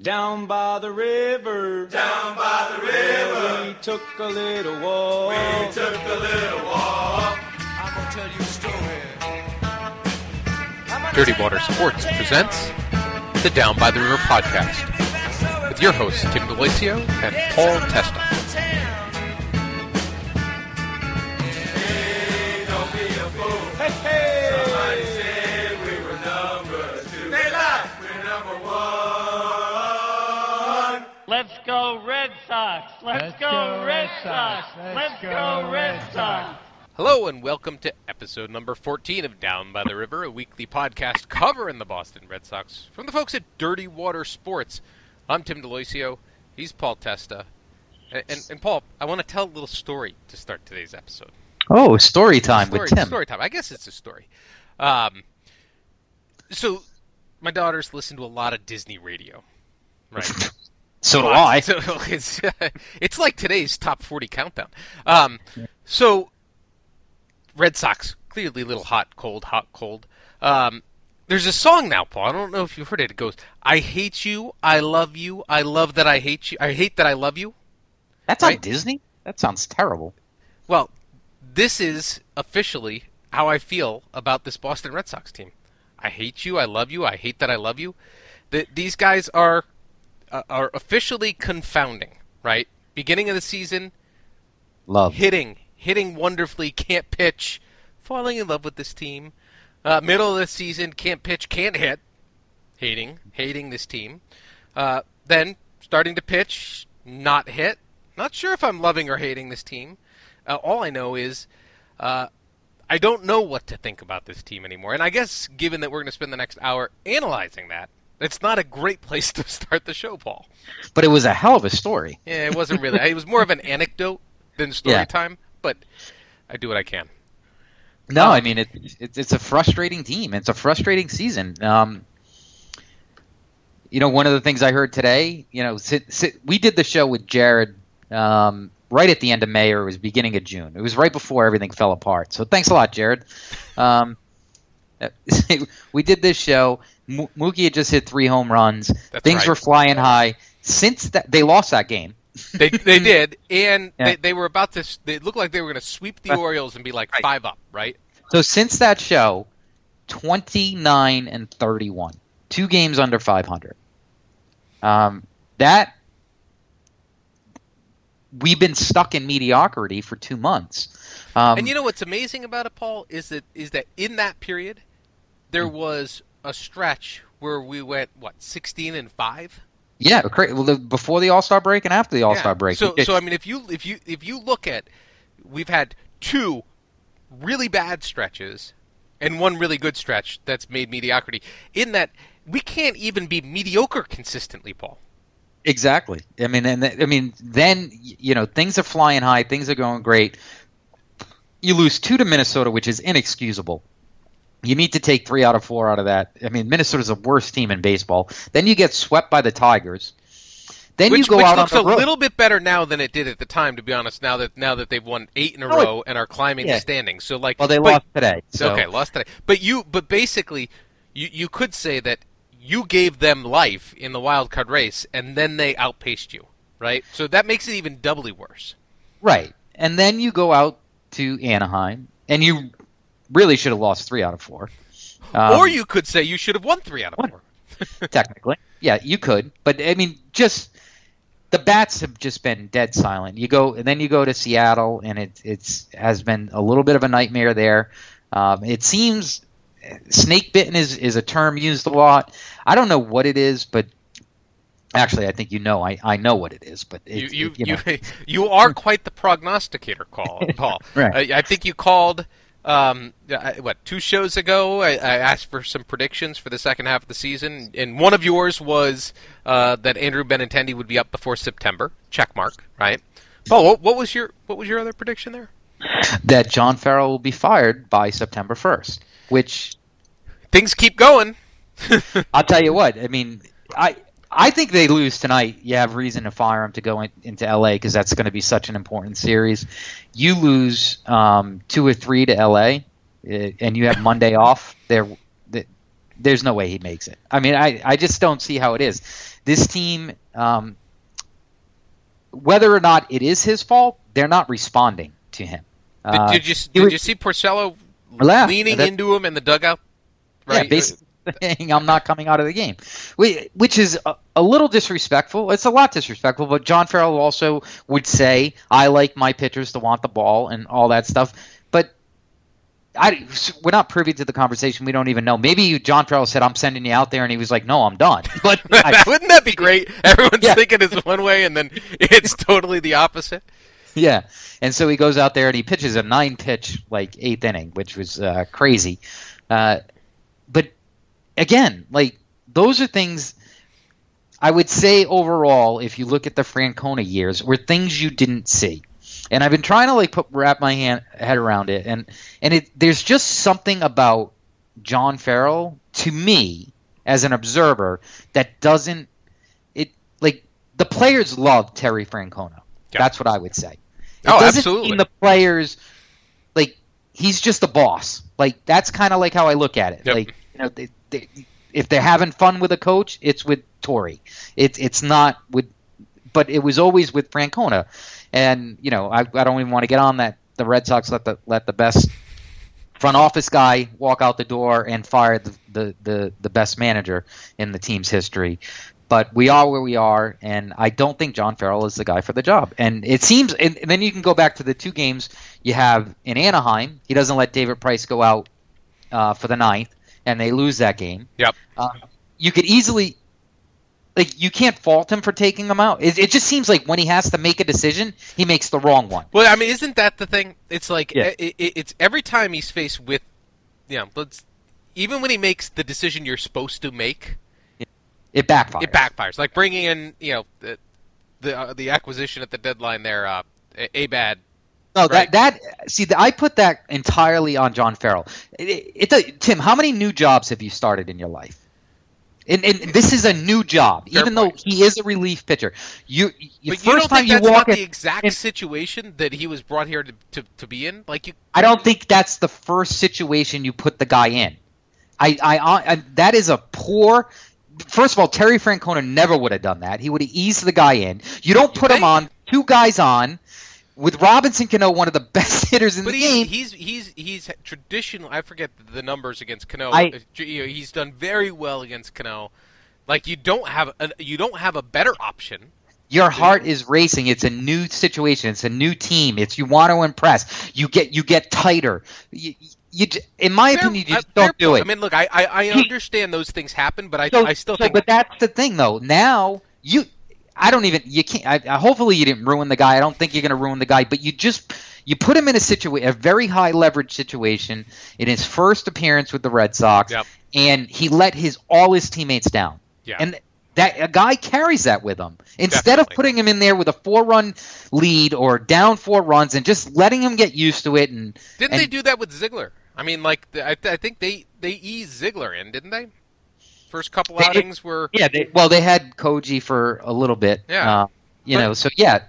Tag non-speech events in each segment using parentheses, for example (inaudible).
Down by the river, Down by the river, we took a little walk. we took a little walk. I'm gonna tell you a story. Dirty Water Sports presents the Down by the River podcast with your hosts Tim Deloisio and Paul Testa. Let's, Let's go, go Red Red Sox. Sox. Let's, Let's go, go Red Red Sox. Hello and welcome to episode number 14 of Down by the River, a weekly podcast covering the Boston Red Sox from the folks at Dirty Water Sports. I'm Tim Deloisio. He's Paul Testa. And, and, and Paul, I want to tell a little story to start today's episode. Oh, story time story, with Tim. Story time. I guess it's a story. Um, so, my daughters listen to a lot of Disney radio, right? (laughs) So do I. (laughs) So it's (laughs) it's like today's top forty countdown. Um, so Red Sox clearly a little hot, cold, hot, cold. Um, there's a song now, Paul. I don't know if you've heard it. It goes, "I hate you, I love you, I love that I hate you, I hate that I love you." That's on? Disney. That sounds terrible. Well, this is officially how I feel about this Boston Red Sox team. I hate you. I love you. I hate that I love you. The, these guys are uh, are officially confounding. Right, beginning of the season, Love. hitting, hitting wonderfully, can't pitch, falling in love with this team. Uh, middle of the season, can't pitch, can't hit, hating, hating this team. Uh, then starting to pitch, not hit. Not sure if I'm loving or hating this team. Uh, all I know is uh, I don't know what to think about this team anymore. And I guess given that we're going to spend the next hour analyzing that, it's not a great place to start the show, Paul. But it was a hell of a story. Yeah, it wasn't really. it was more of an (laughs) anecdote than story Yeah. time, but I do what I can. No, Um, I mean it, it, it's a frustrating team. It's a frustrating season. Um, you know, one of the things I heard today, you know, sit, sit, we did the show with Jared um, right at the end of May or it was beginning of June. It was right before everything fell apart. So thanks a lot, Jared. Um, (laughs) we did this show. Mo- Mookie had just hit three home runs. That's Things right. were flying high. Since that, they lost that game. They they (laughs) did, and Yeah. they, they were about to. They looked like they were going to sweep the. Orioles and be like Right. five up, right? So since that show, 29 and 31, two games under 500. Um, that we've been stuck in mediocrity for two months. Um, and you know what's amazing about it, Paul, is that is that in that period, there Hmm. was a stretch where we went what sixteen and five. yeah, cra- well, the, before the All Star break and after the All Star Yeah. break. So It- so I mean, if you if you if you look at, we've had two really bad stretches, and one really good stretch that's made mediocrity. In that, we can't even be mediocre consistently, Paul. Exactly. I mean, and th- I mean, then you know things are flying high, things are going great. You lose two to Minnesota, which is inexcusable. You need to take three out of four out of that. I mean, Minnesota's the worst team in baseball. Then you get swept by the Tigers. Then which you go which out looks on a the road. little bit better now than it did at the time, to be honest. Now that now that they've won eight in a Oh, row and are climbing yeah. the standings, so like, well, they but- lost today. So. Okay, lost today. But you, but basically, you you could say that you gave them life in the wild card race, and then they outpaced you, right? So that makes it even doubly worse. Right. And then you go out to Anaheim, and you really should have lost three out of four. Um, or you could say you should have won three out of What? four. (laughs) (laughs) technically. Yeah, you could, but I mean, just the bats have just been dead silent. You go and then you go to Seattle, and it it's has been a little bit of a nightmare there. Um, it seems snake bitten is is a term used a lot. I don't know what it is, but actually, I think you know. I, I know what it is, but You it, you it, you you, know. (laughs) you are quite the prognosticator, call Paul. Right. I, I think you called. Um, what two shows ago? I, I asked for some predictions for the second half of the season, and one of yours was uh, that Andrew Benintendi would be up before September. Check mark, right? Paul, what, what was your what was your other prediction there? that John Farrell will be fired by September first, which Things keep going. (laughs) I'll tell you what. I mean, I I think they lose tonight. You have reason to fire him to go in, into LA because that's going to be such an important series. You lose um, two or three to LA, uh, and you have Monday (laughs) off. There, th- there's no way he makes it. I mean, I I just don't see how it is. this team, um, whether or not it is his fault, they're not responding to him. Did, Uh, did you did was- you see Porcello leaning That- into him in the dugout? Yeah, basically saying I'm not coming out of the game, Wh- which is a, a little disrespectful. It's a lot disrespectful, but John Farrell also would say, "I like my pitchers to want the ball and all that stuff." But I, we're not privy to the conversation. We don't even know. Maybe John Farrell said, "I'm sending you out there," and he was like, "No, I'm done." (laughs) But (laughs) I, (laughs) Wouldn't that be great? Everyone's Yeah. thinking it's one way, and then it's totally the opposite. Yeah, and so he goes out there and he pitches a nine pitch like eighth inning, which was uh, crazy. Uh, but again, like those are things I would say overall, if you look at the Francona years, were things you didn't see. And I've been trying to like put wrap my hand, head around it, and and it there's just something about John Farrell to me as an observer that doesn't it like the players love Terry Francona. That's what I would say. It Oh, doesn't absolutely. mean the players like he's just a boss. Like that's kind of like how I look at it. Yep. Like you know, if they're having fun with a coach, it's with Torey. It's it's not with, but it was always with Francona. And you know, I, I don't even want to get on that. The Red Sox let the let the best front office guy walk out the door and fire the the, the, the best manager in the team's history. But we are where we are, and I don't think John Farrell is the guy for the job. And it seems, and then you can go back to the two games you have in Anaheim. He doesn't let David Price go out uh, for the ninth, and they lose that game. Yep. Uh, you could easily, like, you can't fault him for taking him out. It, it just seems like when he has to make a decision, he makes the wrong one. Well, I mean, isn't that the thing? It's like Yeah. i i it's every time he's faced with, you know, let's even when he makes the decision you're supposed to make, It backfires. it backfires. Like bringing in, you know, the the, uh, the acquisition at the deadline there, uh, A- Abad. No, Right. that that see, I put that entirely on John Farrell. It, it, Tim, how many new jobs have you started in your life? And, and this is a new job, Fair even though he is a relief pitcher. You, you But you don't time think you that's walk not in, the exact in- situation that he was brought here to, to, to be in? Like you, I don't think that's the first situation you put the guy in. I, I, I, that is a poor. First of all, Terry Francona never would have done that. He would have eased the guy in. You don't You put him on two guys on with Robinson Cano, one of the (laughs) best hitters in but the he's, game. he's he's he's traditional. I forget the numbers against Cano. I- he's done very well against Cano. Like you don't have a, you don't have a better option. Your heart is racing. It's a new situation. It's a new team. It's you want to impress. You get you get tighter. You, you, in my Fair- opinion, you uh, just don't do it. I mean, look, I I, I understand those things happen, but I So- I still so- think But that's the thing, though. Now you, I don't even. You can't. I, I, hopefully, you didn't ruin the guy. I don't think you're going to ruin the guy. But you just you put him in a situation, a very high leverage situation in his first appearance with the Red Sox, Yep. and he let his all his teammates down. Yeah. And that a guy carries that with him. Instead Definitely. of putting him in there with a four-run lead or down four runs and just letting him get used to it, and Didn't and they do that with Ziegler? I mean, like I, I think they they eased Ziegler in, didn't they? First couple They- outings were Yeah, they, well, they had Koji for a little bit. Yeah. uh, you But- know. So yeah,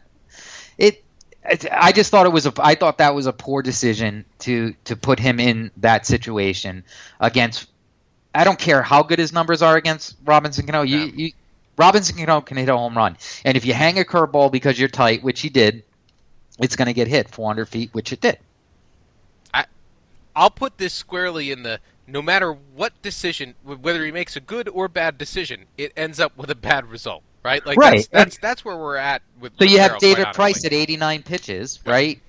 it. it- I just thought it was a. I thought that was a poor decision to to put him in that situation against. I don't care how good his numbers are against Robinson Cano. You, Yeah. you Robinson Cano can hit a home run, and if you hang a curveball because you're tight, which he did, it's going to get hit 400 feet, which it did. I, I'll put this squarely in the no matter what decision, whether he makes a good or bad decision, it ends up with a bad result, right? Like Right. that's that's that's where we're at with. So with you have Farrell, David Price at 89 pitches, right?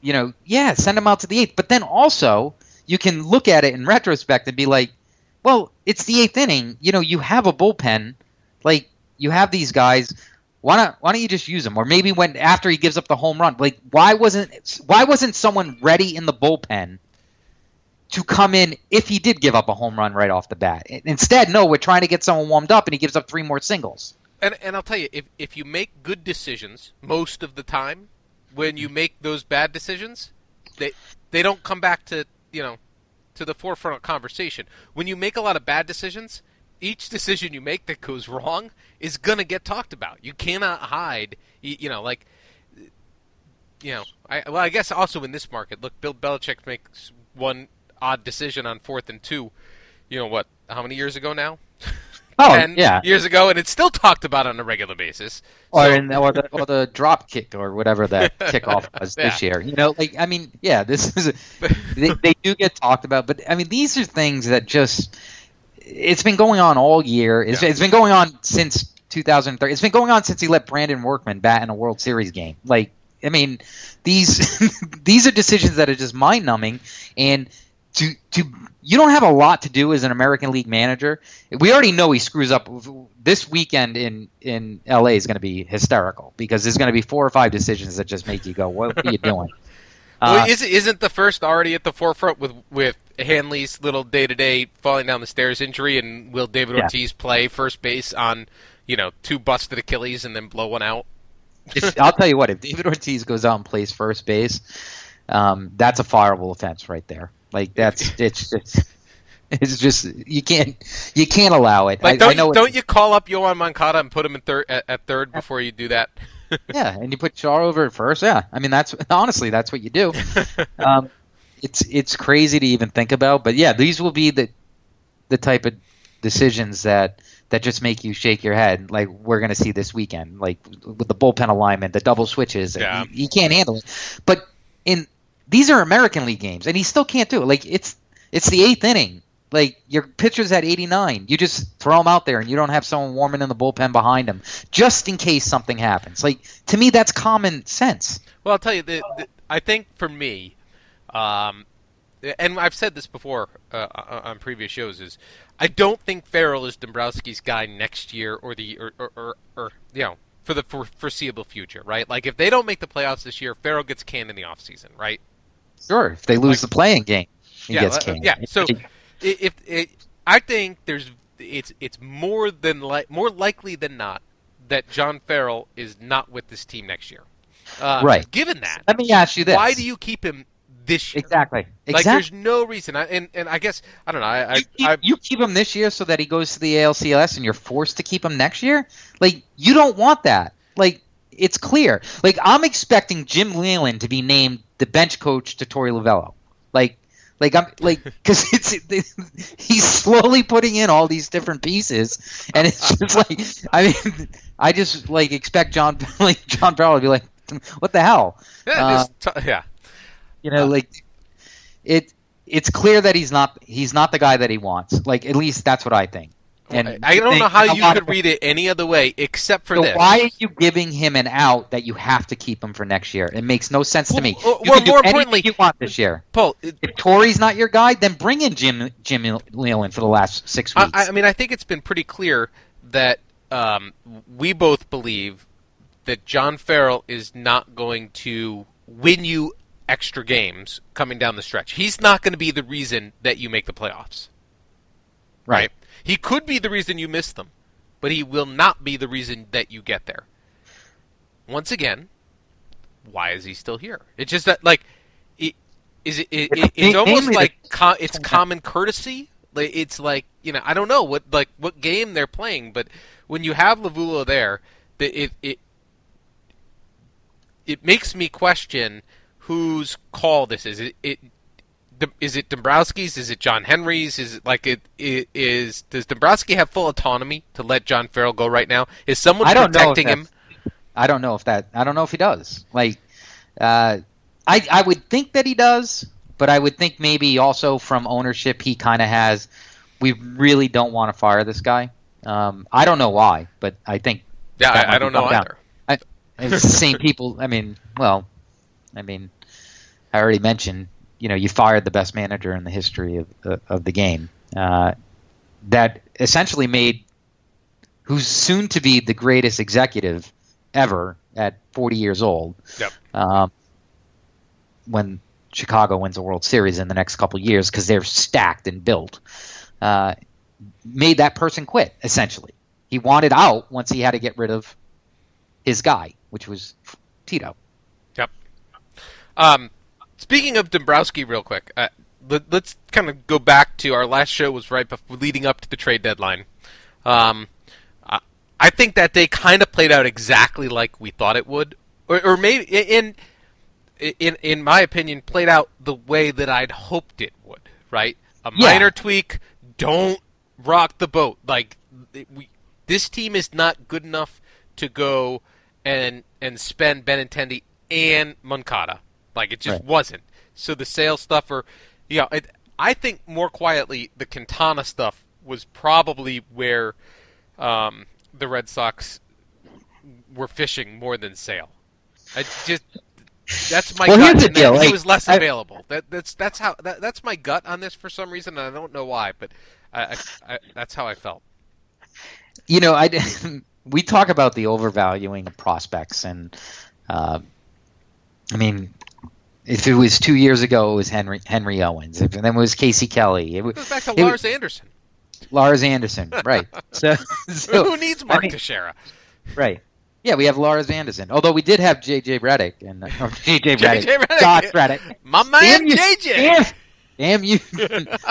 You know, yeah, send him out to the eighth. But then also, you can look at it in retrospect and be like, well, it's the eighth inning. You know, you have a bullpen. Like, you have these guys. Why not? Why don't you just use them? Or maybe when after he gives up the home run, like why wasn't why wasn't someone ready in the bullpen to come in if he did give up a home run right off the bat? Instead, no, we're trying to get someone warmed up, and he gives up three more singles. And and I'll tell you, if if you make good decisions most of the time, when you make those bad decisions, they they don't come back to you know to the forefront of conversation. When you make a lot of bad decisions, each decision you make that goes wrong is gonna get talked about. You cannot hide. You, know, like you know, I well, I guess also in this market, look, Bill Belichick makes one odd decision on fourth and two. You know what? How many years ago now? (laughs) Oh, 10 yeah. years ago, and it's still talked about on a regular basis. or So- in, or the or the (laughs) drop kick or whatever that (laughs) kickoff was this year. You know, like I mean, yeah, this is they, they do get talked about, but I mean, these are things that just it's been going on all year. It's, Yeah. it's been going on since 2003. It's been going on since he let Brandon Workman bat in a World Series game. Like, I mean, these these are decisions that are just mind numbing and. To, to you don't have a lot to do as an American League manager. We already know he screws up. This weekend in in LA is going to be hysterical because there's going to be four or five decisions that just make you go, "What are you (laughs) doing?" Well, Uh, is, isn't the first already at the forefront with with Hanley's little day to day falling down the stairs injury, and will David Yeah. Ortiz play first base on you know two busted Achilles and then blow one out? if, I'll tell you what, if David Ortiz goes out and plays first base, um, that's a fireable offense right there. Like that's it's just it's just you can't you can't allow it. Like, don't I know you, don't you call up Yoan Moncada and put him in third at, at third before you do that? (laughs) Yeah, and you put Shaw over at first. Yeah, I mean that's honestly that's what you do. (laughs) um, it's it's crazy to even think about, but yeah, these will be the the type of decisions that that just make you shake your head, like we're going to see this weekend, like with the bullpen alignment, the double switches. Yeah. You, you can't handle it. But in these are American League games, and he still can't do it. Like it's it's the eighth inning. Like your pitcher's at 89, you just throw him out there, and you don't have someone warming in the bullpen behind him, just in case something happens. Like to me, that's common sense. Well, I'll tell you, the, the, I think for me, um, and I've said this before uh, on previous shows, is I don't think Farrell is Dombrowski's guy next year or the or, or, or, or you know for the for, foreseeable future, right? Like if they don't make the playoffs this year, Farrell gets canned in the offseason, right? Sure, if they lose the playing game, he yeah, gets uh, canned. yeah. So (laughs) i- if I think there's it's it's more than li- more likely than not that John Farrell is not with this team next year. Uh, Right. Given that, Let me ask you this: why do you keep him this year? exactly Like, exactly? there's no reason. I, and and I guess I don't know. I, I, you, keep, I you keep him this year so that he goes to the ALCS, and you're forced to keep him next year. Like you don't want that. Like it's clear. Like I'm expecting Jim Leyland to be named the bench coach to Torey Lovullo. Like. Like I'm like (laughs) because it's (laughs) he's slowly putting in all these different pieces, and it's just (laughs) like I mean I just like expect John like John Farrell to be like what the hell yeah, uh, t- yeah. you know, like it. It's clear that he's not. He's not the guy that he wants. Like at least that's what I think. And I I don't know how you could read it any other way except for So this. why are you giving him an out that you have to keep him for next year? It makes no sense to me. Well, You well, more importantly- you want this year. Paul? it- If Torey's not your guy, then bring in Jim Jim Leyland for the last six I, weeks. I mean, I think it's been pretty clear that um, we both believe that John Farrell is not going to win you extra games coming down the stretch. He's not going to be the reason that you make the playoffs. Right? He could be the reason you miss them, but he will not be the reason that you get there. Once again, why is he still here? It's just that, like, it, is it? it, it it's almost like (laughs) it's common courtesy. Like, it's like you know, I don't know what like what game they're playing, but when you have Lovullo there, the, it it it makes me question whose call this is. It, it is it Dombrowski's? Is it John Henry's? Is it like it, it is? Does Dombrowski have full autonomy to let John Farrell go right now? Is someone I don't know protecting him? I don't know if that. I don't know if he does. Like, uh, I I would think that he does, but I would think maybe also from ownership he kind of has. We really don't want to fire this guy. Um, I don't know why, but I think Yeah, I, I don't know either. I, it's the same people. I mean, well, I mean, I already mentioned. You know, you fired the best manager in the history of of, of the game. Uh, that essentially made who's soon to be the greatest executive ever at 40 years old. Yep. Um, when Chicago wins a World Series in the next couple of years because they're stacked and built, uh, made that person quit. Essentially, he wanted out once he had to get rid of his guy, which was Tito. Yep. Um, speaking of Dombrowski, real quick, uh, let, us kind of go back to our last show was right before, leading up to the trade deadline. Um, I, I think that day kind of played out exactly like we thought it would, or, or maybe in in in my opinion, played out the way that I'd hoped it would. Right, a Yeah. minor tweak. Don't rock the boat. Like we this team is not good enough to go and and spend Benintendi and Moncada. Like it just Right. wasn't. So the sales stuff, or yeah, it, I think more quietly the Quintana stuff was probably where um, the Red Sox were fishing more than Sale. I just that's my Well, gut. here's the deal, he was less I- available. That, that's that's how that, that's my gut on this for some reason, and I don't know why, but I, I, I, that's how I felt. you know, I (laughs) we talk about the overvaluing of prospects, and uh, I mean, if it was two years ago, it was Henry Henry Owens. If then it was Casey Kelly, it was It goes back to it- Lars Anderson. (laughs) Lars Anderson, right? So, (laughs) so Who needs Mark I mean, Teixeira? Right. Yeah, we have Lars Anderson. Although we did have JJ Redick and (laughs) uh, JJ Redick. Josh Reddick. My man Damn you, JJ. Damn, damn you!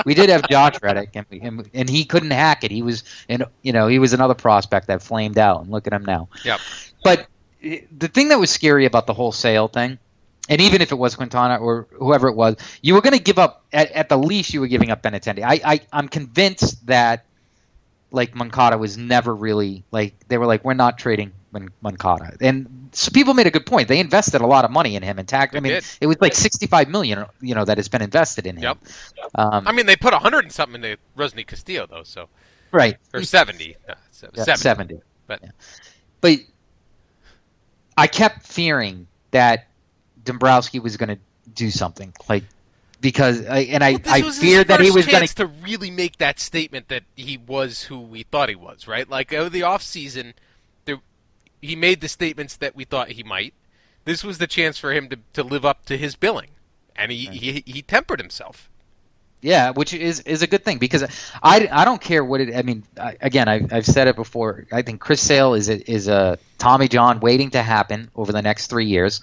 we did have Josh Reddick, and, we, and and he couldn't hack it. He was, and you know, he was another prospect that flamed out. And look at him now. Yep. But eh, the thing that was scary about the whole Sale thing, and even if it was Quintana or whoever it was, you were going to give up at, at the least. You were giving up Benintendi. I, I I'm convinced that like Moncada was never really like they were like we're not trading Mon- Moncada, and so people made a good point. They invested a lot of money in him and tagged. I mean, did. it was like 65 million, you know, that has been invested in him. Yep. Um, I mean, they put hundred and something into Rusney Castillo though, so right. or seventy. No, se- Yeah, 70. 70. But- Yeah. But I kept fearing that Dombrowski was going to do something like because I, and I, Well, I feared that he was going to really make that statement that he was who we thought he was, right? Like over the off season, there, he made the statements that we thought he might. This was the chance for him to, to live up to his billing, and he, he he tempered himself. Yeah, which is is a good thing because I, I don't care what it. I mean, I, again, I've, I've said it before. I think Chris Sale is a, is a Tommy John waiting to happen over the next three years.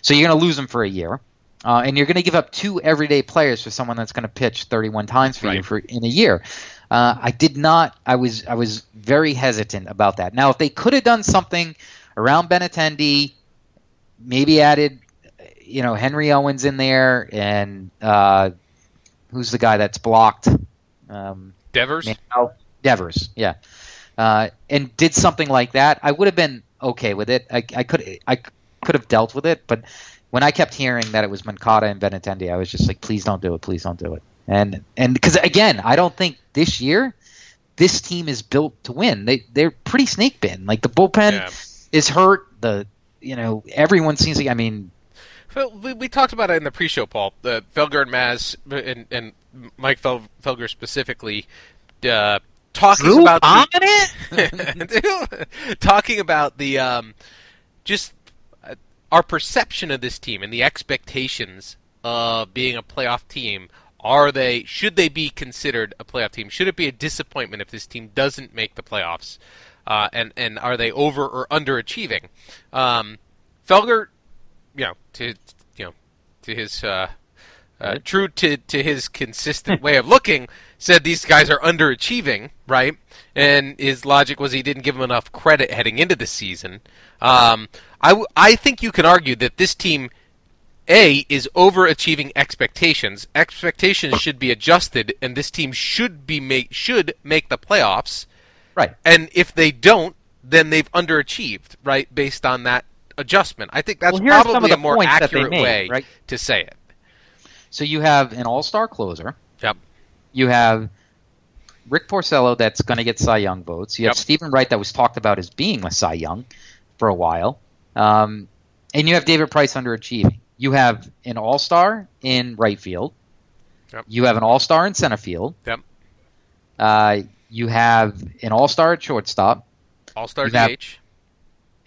So you're going to lose him for a year, uh, and you're going to give up two everyday players for someone that's going to pitch 31 times for you for in a year. Uh, I did not. I was I was very hesitant about that. Now, if they could have done something around Benintendi, maybe added, you know, Henry Owens in there and. Uh, who's the guy that's blocked? Um, Devers, Manuel Devers, yeah, uh, and did something like that, I would have been okay with it. I, I could I could have dealt with it, but when I kept hearing that it was Moncada and Benintendi, I was just like, please don't do it, please don't do it. And and because again, I don't think this year this team is built to win. They they're pretty snake bin. Like the bullpen Yeah. is hurt. The you know everyone seems like I mean We, we talked about it in the pre-show, Paul. The Felger and Maz and, and Mike Fel, Felger specifically uh, talking Drew about the, Dominant? (laughs) talking about the um, just uh, our perception of this team and the expectations of being a playoff team. Are they? Should they be considered a playoff team? Should it be a disappointment if this team doesn't make the playoffs? Uh, and and are they over or underachieving? Um, Felger, you know, to you know, to his uh, uh, true to to his consistent way of looking, said these guys are underachieving, right? And his logic was he didn't give them enough credit heading into the season. Um, I w- I think you can argue that this team. A is overachieving expectations. Expectations should be adjusted, and this team should be make should make the playoffs. right. And if they don't, then they've underachieved, right? Based on that adjustment. I think that's Well, here are some probably a the more points that they accurate made, way right? to say it. So you have an all-star closer. Yep. You have Rick Porcello that's going to get Cy Young votes. You Yep. have Steven Wright that was talked about as being a Cy Young for a while. Um, and you have David Price underachieving. You have an all-star in right field. Yep. You have an all-star in center field. Yep. Uh, you have an all-star at shortstop, All star You DH.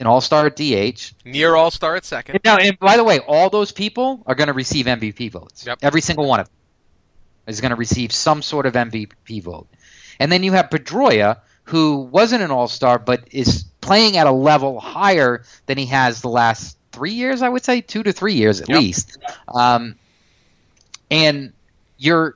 An all-star at DH. Near all star at second. Now, and by the way, all those people are going to receive MVP votes. Yep. Every single one of them is going to receive some sort of MVP vote. And then you have Pedroia, who wasn't an All Star, but is playing at a level higher than he has the last three years. I would say two to three years at Yep. least. Um, and you're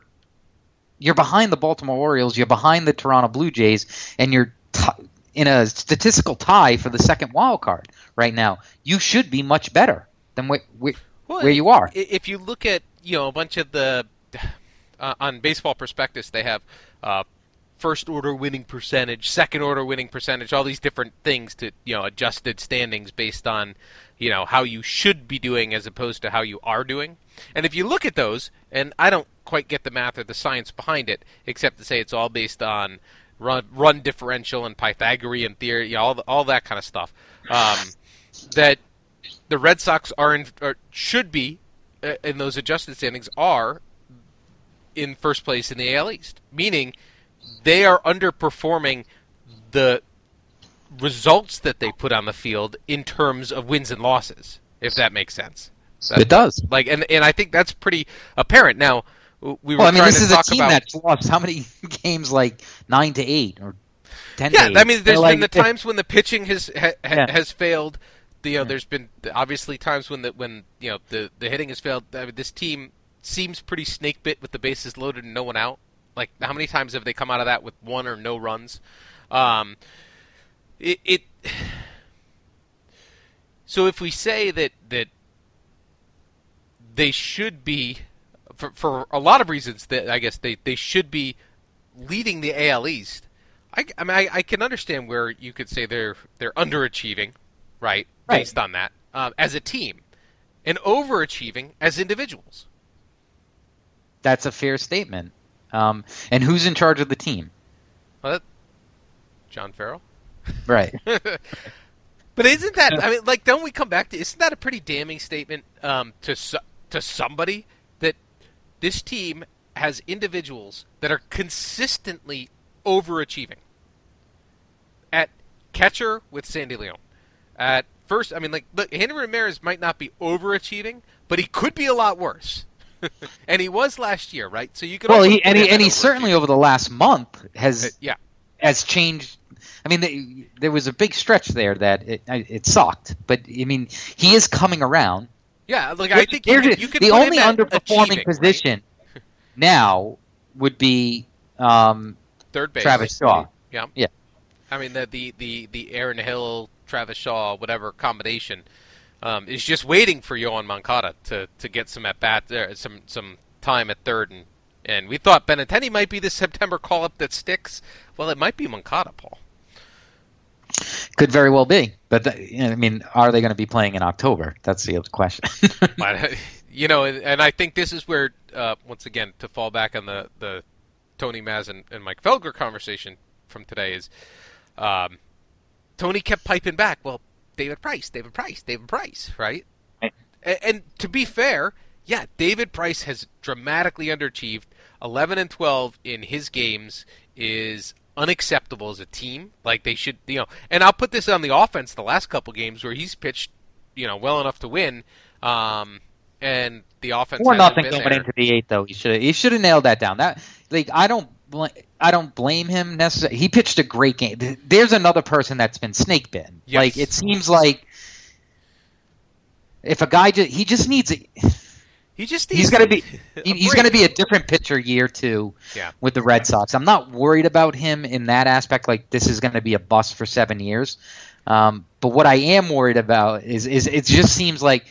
you're behind the Baltimore Orioles, you're behind the Toronto Blue Jays, and you're t- in a statistical tie for the second wild card right now. You should be much better than wh- wh- Well, where you are. If you look at you know a bunch of the uh, on baseball prospectus, they have uh, first order winning percentage, second order winning percentage, all these different things to you know adjusted standings based on you know how you should be doing as opposed to how you are doing. And if you look at those, and I don't quite get the math or the science behind it, except to say it's all based on run run differential and Pythagorean theory, you know, all the, all that kind of stuff. Um, that the Red Sox are in or should be uh, in those adjusted standings are in first place in the AL East, meaning they are underperforming the results that they put on the field in terms of wins and losses, if that makes sense. That- It does. Like, and and I think that's pretty apparent. Now, we were Well, I mean, trying this to is a team about. that's lost how many (laughs) games? Like nine to eight or ten. yeah, to eight. I mean, there's They're been the times when the pitching has ha, ha, Yeah. has failed. You know, there's been obviously times when the when you know the the hitting has failed. I mean, this team seems pretty snake bit with the bases loaded and no one out. Like, how many times have they come out of that with one or no runs? Um, it, it (sighs) so if we say that that they should be for, for a lot of reasons that I guess they, they should be leading the AL East. I, I mean I, I can understand where you could say they're they're underachieving, right? Right. Based on that um, as a team, and overachieving as individuals. That's a fair statement. Um, and who's in charge of the team? Well, that, John Farrell. Right. (laughs) But isn't that? I (laughs) mean, like, don't we come back to? Isn't that a pretty damning statement um, to to somebody that this team has individuals that are consistently overachieving at catcher with Sandy Leon. At first, I mean, like, look, Hanley Ramirez might not be overachieving, but he could be a lot worse. (laughs) and he was last year, right? So you could well, he and he and he certainly over the last month Uh, has yeah. has changed. I mean, the, there was a big stretch there that it, it sucked, but I mean, he is coming around. Yeah, like I think you you could the only underperforming position. right? Now would be um, third base. Travis Shaw. Yeah. Yeah. I mean the the the, the Aaron Hill, Travis Shaw, whatever combination um, is just waiting for Yoan Moncada to, to get some at bat there, some some time at third, and and we thought Benintendi might be the September call up that sticks. Well, it might be Moncada, Paul. Could very well be, but the, you know, I mean, are they going to be playing in October? That's the question. (laughs) But you know, and I think this is where uh, once again to fall back on the the Tony Maz and, and Mike Felger conversation from today is um, Tony kept piping back. Well, David Price, David Price, David Price, right? Right. And, and to be fair, yeah, David Price has dramatically underachieved. Eleven and twelve in his games is unacceptable as a team. Like they should, you know. And I'll put this on the offense. The last couple games where he's pitched, you know, well enough to win, um, and the offense Four nothing going there. into the eighth, though. He should he should have nailed that down. That like I don't bl- I don't blame him necessarily. He pitched a great game. There's another person that's been snake bitten. Yes. Like it seems like if a guy just he just needs a, He just he's to be (laughs) a he- he's going to be a different pitcher year two Yeah. with the Red Sox. I'm not worried about him in that aspect. Like this is going to be a bust for seven years. Um, but what I am worried about is is it just seems like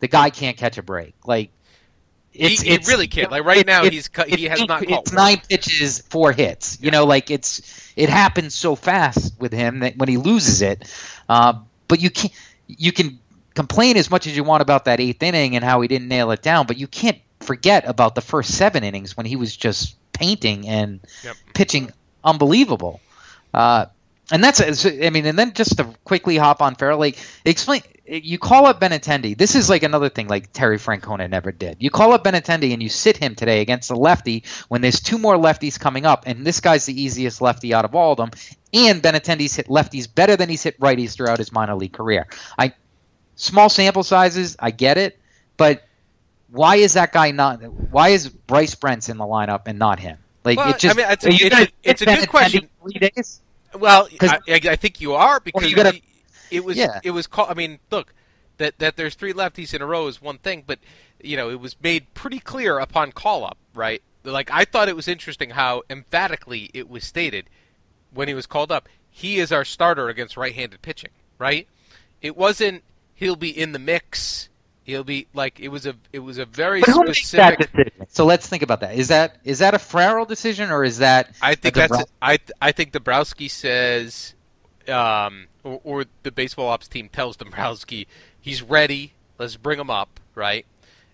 the guy can't catch a break. Like it's, he, he it's really can't. Like right it- now, it- he's he has not caught It's one. nine pitches, four hits. You know, like it's it happens so fast with him that when he loses it, uh, but you can you can complain as much as you want about that eighth inning and how he didn't nail it down, but you can't forget about the first seven innings when he was just painting and Yep. pitching unbelievable. Uh, and that's, I mean, and then just to quickly hop on Farrell, like, explain, you call up Benintendi. This is like another thing like Terry Francona never did. You call up Benintendi and you sit him today against a lefty when there's two more lefties coming up, and this guy's the easiest lefty out of all of them. And Benintendi's hit lefties better than he's hit righties throughout his minor league career. I small sample sizes, I get it, but why is that guy not? Why is Bryce Brentz in the lineup and not him? Like Well, it just. I mean, it's a- it's it's a good question. Three days. Well, I, I think you are because you gotta- he- it was Yeah. it was called. I mean, look that that there's three lefties in a row is one thing, but you know it was made pretty clear upon call up, right? Like I thought it was interesting how emphatically it was stated when he was called up. He is our starter against right-handed pitching, right? It wasn't he'll be in the mix He'll be like it was a it was a very But who makes that specific. decision? So let's think about that. Is that is that a Farrell decision or is that I think a that's Dombrowski? I I think Dombrowski says, um, or, or the baseball ops team tells Dombrowski he's ready. Let's bring him up, right?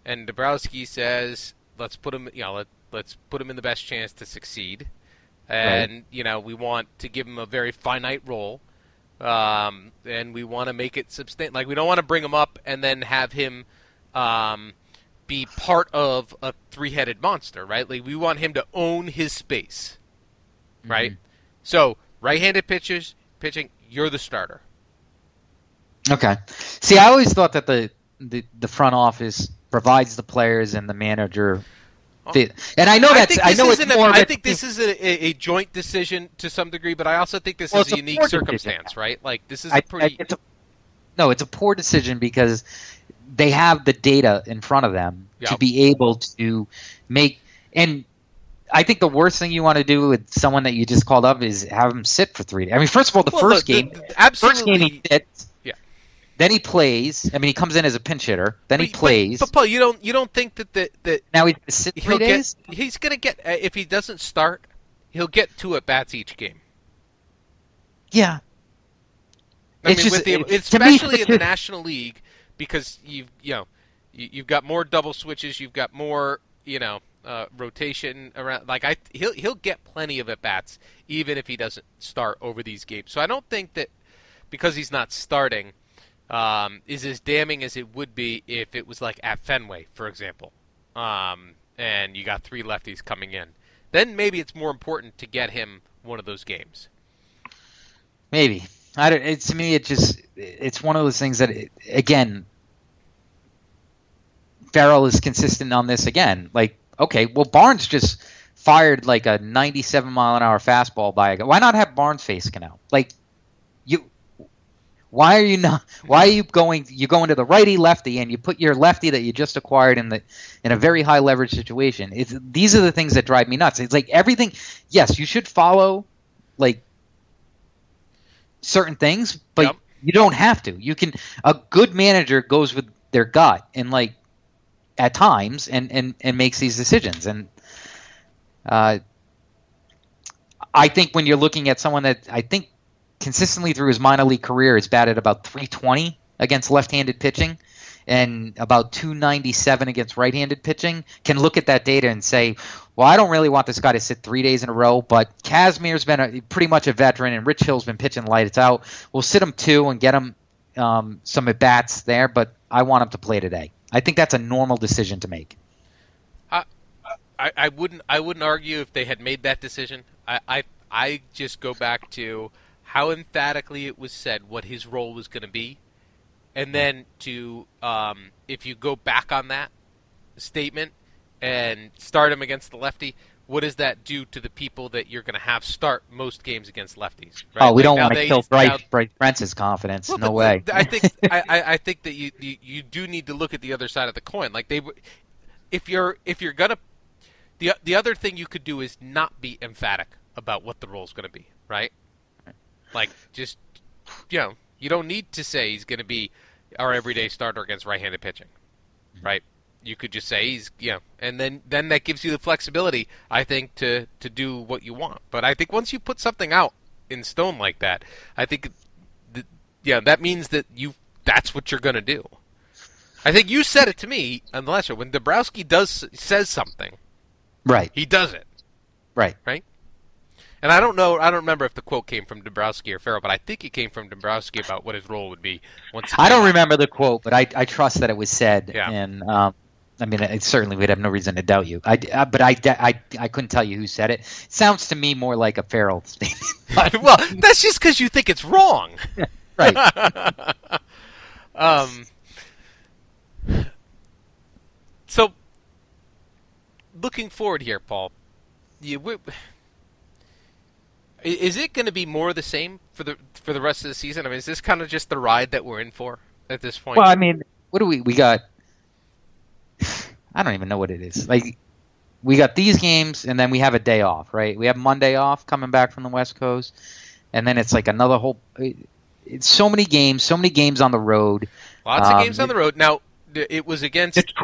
And Dombrowski says, let's put him, you know, let, let's put him in the best chance to succeed. And you know, we want to give him a very finite role, um, and we want to make it substan Like we don't want to bring him up and then have him. Um, be part of a three-headed monster, right? Like we want him to own his space, right? Mm-hmm. So right-handed pitchers pitching, you're the starter. Okay. See, I always thought that the the, the front office provides the players and the manager. Oh. Fit. And I know I that's think I, know it's more. of I a think this is a, a, a joint decision to some degree, but I also think this Well, is a a unique poor decision. circumstance, right? Like this is I- a pretty. I- it's a, no, it's a poor decision because they have the data in front of them to be able to make. And I think the worst thing you want to do with someone that you just called up is have him sit for three. I mean, first of all, the Well, first the- game, the- first game he sits. Yeah. Then he plays. I mean, he comes in as a pinch hitter. Then he plays. But, Paul, you don't you don't think that that, that now he's sit three days. get he's going to get uh, if he doesn't start, he'll get two at bats each game. Yeah. I It's mean, just- with the, it- to me, especially in the National League, because you've you know you, you've got more double switches, you've got more you know uh, rotation around. Like I, he'll he'll get plenty of at bats even if he doesn't start over these games. So I don't think that because he's not starting um, is as damning as it would be if it was like at Fenway, for example, um, and you got three lefties coming in. Then maybe it's more important to get him one of those games. Maybe. I don't, it, to me, it just it's one of those things that it, again, Farrell is consistent on this again. Like, okay, well, Barnes just fired like a 97 mile an hour fastball by a guy. Why not have Barnes face Cano? Like, you. Why are you not? Why are you going? You go into the righty lefty, and you put your lefty that you just acquired in the in a very high leverage situation. It's these are the things that drive me nuts. It's like everything. Yes, you should follow like certain things, but Yep. you don't have to. You can. A good manager goes with their gut and like at times and and and makes these decisions. And uh, I think when you're looking at someone that I think consistently through his minor league career has batted about 320 against left-handed pitching and about 297 against right-handed pitching can look at that data and say well i don't really want this guy to sit three days in a row but Kazmir's been a, pretty much a veteran and rich hill's been pitching lights out we'll sit him two and get him um, some at bats there but i want him to play today i think that's a normal decision to make. I, I wouldn't I wouldn't argue if they had made that decision. I, I I just go back to how emphatically it was said what his role was going to be, and then to um, if you go back on that statement and start him against the lefty, what does that do to the people that you're going to have start most games against lefties? Right? oh we Like, don't want to kill Bryce, now- confidence well, no but way I think (laughs) I, I think that you, you you do need to look at the other side of the coin. Like they, if you're if you're gonna, the the other thing you could do is not be emphatic about what the role's gonna be, right? Like just you know you don't need to say he's gonna be our everyday starter against right-handed pitching, right? You could just say he's you know, and then then that gives you the flexibility, I think, to to do what you want. But I think once you put something out in stone like that, I think th- yeah, that means that you that's what you're going to do. I think you said it to me on the last show when Dombrowski does says something, right he does it, right right? And I don't know, I don't remember if the quote came from Dombrowski or Farrell, but I think it came from Dombrowski about what his role would be once. I don't remember the quote, but I, I trust that it was said. Yeah. And um, I mean, it, certainly we'd have no reason to doubt you. I, uh, but I, I, I couldn't tell you who said it. Sounds to me more like a Farrell statement. (laughs) Well, that's just because you think it's wrong. (laughs) right. (laughs) um, so, looking forward here, Paul, you, we, is it going to be more of the same for the for the rest of the season? I mean, is this kind of just the ride that we're in for at this point? Well, I mean, what do we? We got. I don't even know what it is. Like, we got these games, and then we have a day off, right? We have Monday off coming back from the West Coast, and then it's like another whole. It's so many games, so many games on the road. Lots of um, games on the road. Now, it was against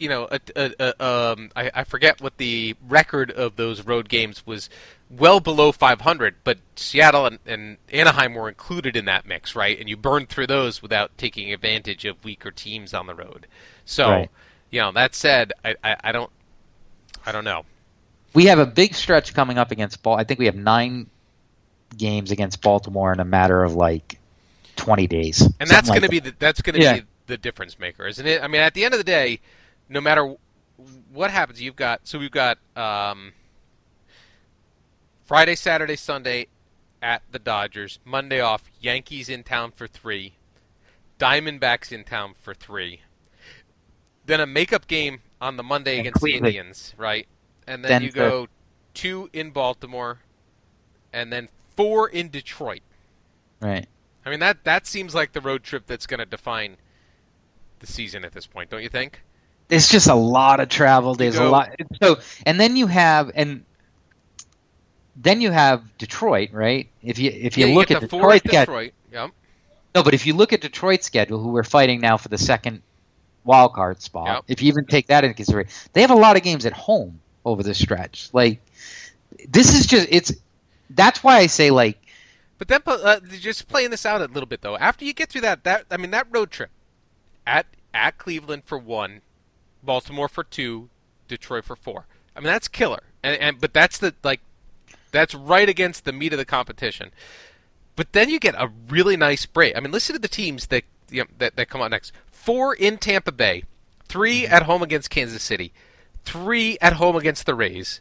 you know, a, a, a, um, I, I forget what the record of those road games was. Well below 500, but Seattle and, and Anaheim were included in that mix, right? And you burned through those without taking advantage of weaker teams on the road. So, Right. You know, that said, I, I, I don't, I don't know. we have a big stretch coming up against Ball. I think we have nine games against Baltimore in a matter of like 20 days. And that's going to be the, that's going to Yeah. be the difference maker, isn't it? I mean, at the end of the day, no matter what happens, you've got so we've got um, Friday, Saturday, Sunday at the Dodgers. Monday off. Yankees in town for three. Diamondbacks in town for three. Then a makeup game on the Monday And against Cleveland. the Indians, right? And then Then you go two in Baltimore, and then four in Detroit. right. I mean that that seems like the road trip that's going to define the season at this point, don't you think? It's just a lot of travel. There's a lot. So, and then you have and then you have Detroit, right? If you if you yeah, look get at the four Detroit's schedule, Detroit. Yep. no, but if you look at Detroit's schedule, who we're fighting now for the second wild card spot, Yep. if you even take that into consideration, they have a lot of games at home over this stretch. Like this is just it's. That's why I say like But then uh, just playing this out a little bit though. After you get through that that I mean that road trip at at Cleveland for one, Baltimore for two, Detroit for four. I mean that's killer. And and but that's the like that's right against the meat of the competition. But then you get a really nice break. I mean, listen to the teams that know, that, that come out next. Four in Tampa Bay, 3 Mm-hmm. at home against Kansas City, three at home against the Rays,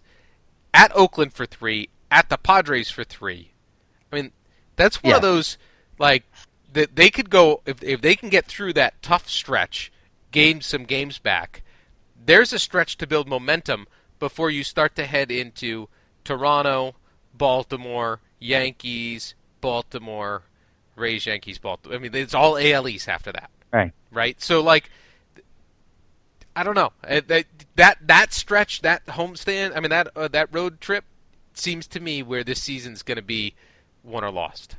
at Oakland for three, at the Padres for three. I mean, that's one of those like that they could go if if they can get through that tough stretch, gain some games back. There's a stretch to build momentum before you start to head into Toronto, Baltimore, Yankees, Baltimore, Rays, Yankees, Baltimore. I mean, it's all AL East after that, right. right? So like, I don't know Uh, that that that stretch, that homestand. I mean, that uh, that road trip seems to me where this season's going to be won or lost.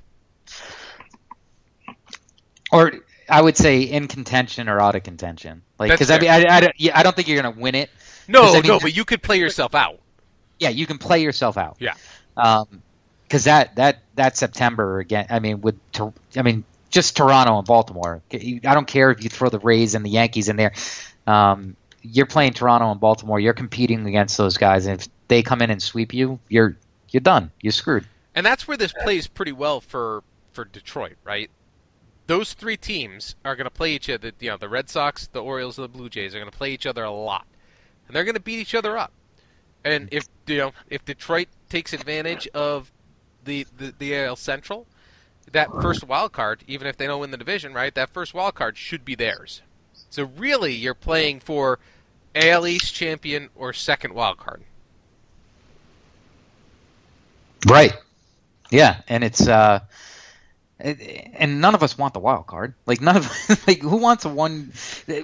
or I would say in contention or out of contention. Like because I mean. I, I, don't- yeah, I don't think you're going to win it. No, I mean, no, but you could play yourself out. Yeah, you can play yourself out. Yeah. Um, because that that that September again. I mean, with I mean just Toronto and Baltimore. I don't care if you throw the Rays and the Yankees in there. Um, you're playing Toronto and Baltimore. You're competing against those guys, and if they come in and sweep you, you're you're done. You're screwed. And that's where this plays pretty well for for Detroit, right? Those three teams are going to play each other. You know, the Red Sox, the Orioles, and the Blue Jays are going to play each other a lot, and they're going to beat each other up. And if you know, if Detroit takes advantage of the the, the AL Central, that first wild card, even if they don't win the division, right? That first wild card should be theirs. So really, you're playing for AL East champion or second wild card. Right. Yeah, and it's uh, and none of us want the wild card. Like none of (laughs) like who wants a one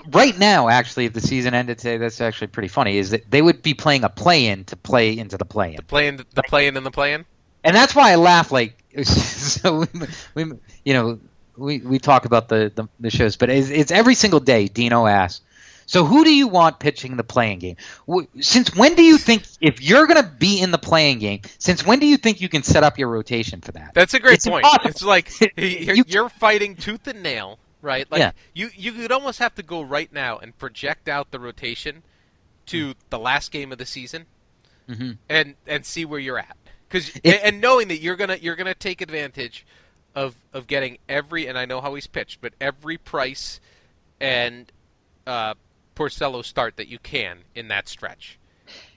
right now? Actually, if the season ended today, that's actually pretty funny. Is that they would be playing a play-in to play into the play-in, The play in, the playing and the playing. And that's why I laugh. Like (laughs) so, we, we you know we we talk about the the, the shows, but it's, it's every single day. Dino asks. So who do you want pitching the playing game? Since when do you think if you're going to be in the playing game? Since when do you think you can set up your rotation for that? That's a great It's point. impossible. It's like (laughs) you're, You- you're fighting tooth and nail, right? Like Yeah. you you could almost have to go right now and project out the rotation to the last game of the season hmm and and see where you're at. Cuz and knowing that you're going to you're to take advantage of of getting every and I know how he's pitched, but every price and uh Porcello start that you can in that stretch.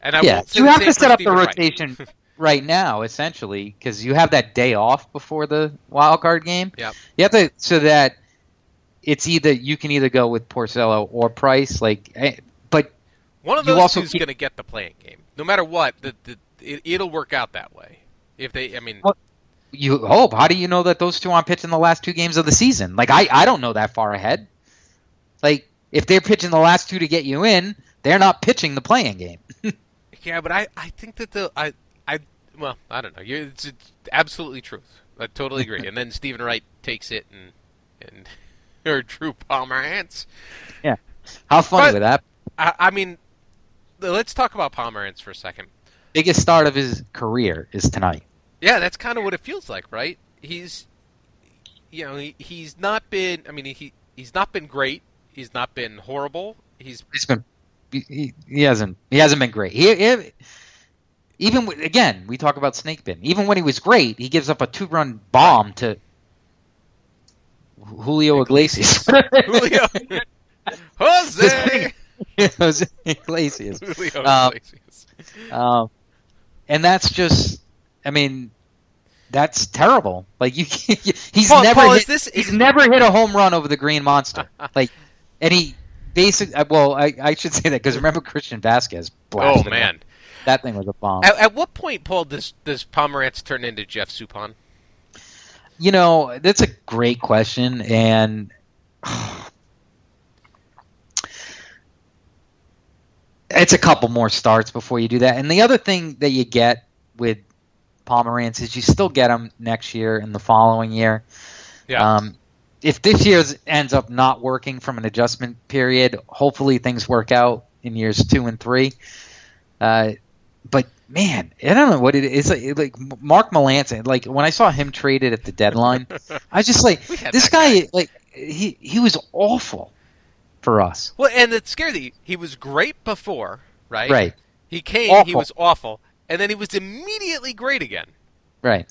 And I yeah, you have to set up the rotation (laughs) right now, essentially, because you have that day off before the wild card game. Yep. You have to so that it's either you can either go with Porcello or Price. Like, eh, but One of You those also two's keep- going to get the playing game, no matter what. The, the it, it'll work out that way. If they, I mean, Well- you hope. How do you know that those two aren't pitching the last two games of the season? Like, I I don't know that far ahead. Like, if they're pitching the last two to get you in, they're not pitching the playing game. (laughs) yeah, but I, I think that the, I, I, well, I don't know. You're, it's, it's absolutely truth. I totally agree. and then Steven Wright takes it and, and, (laughs) or Drew Pomerantz. Yeah. How funny But- with that? I, I mean, let's talk about Pomerantz for a second. Biggest start of his career is tonight. Yeah, that's kind of what it feels like, right? He's, you know, he, he's not been. I mean, he he's not been great. He's not been horrible. He's He's been he, he, hasn't he hasn't been great. He, he- even with- again, we talk about Snake Bin. Even when he was great, he gives up a two run bomb to Julio Iglesias. (laughs) Julio (laughs) Jose. Jose Iglesias. Julio Um, Iglesias. Um, and that's just, I mean, that's terrible. Like you, (laughs) he's Paul- never Paul, hit, is this- he's is- never hit a home run over the Green Monster. (laughs) like, and he basic. uh, Well, I, I should say that because remember Christian Vazquez Oh blasted him. man. that thing was a bomb. At, at what point, Paul, does does Pomerantz turn into Jeff Suppan? You know, that's a great question, and (sighs) it's a couple more starts before you do that. And the other thing that you get with Pomerantz is you still get him next year and the following year. Yeah. Um, if this year ends up not working from an adjustment period, hopefully things work out in years two and three. Uh, but man, I don't know what it is. Like, like Mark Melancon, like when I saw him traded at the deadline, (laughs) I was just like, this guy, guy. like he he was awful for us. Well, and it's scary. He was great before, right? Right, He came. He was awful, and then he was immediately great again. right.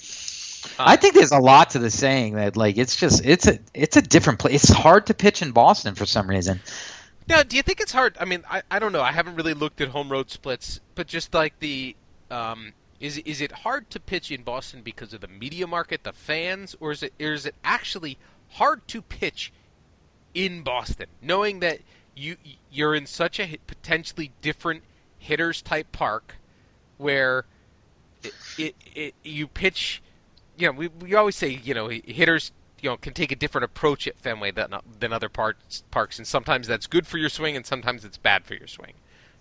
Uh, I think there's a lot to the saying that like it's just it's a it's a different place. It's hard to pitch in Boston for some reason. Now, do you think it's hard? I mean, I, I don't know. I haven't really looked at home road splits, but just like the um, is is it hard to pitch in Boston because of the media market, the fans, or is it or is it actually hard to pitch in Boston, knowing that you you're in such a potentially different hitters type park, where it, it, it you pitch, you know, we we always say you know hitters you know can take a different approach at Fenway than than other parts parks, and sometimes that's good for your swing, and sometimes it's bad for your swing.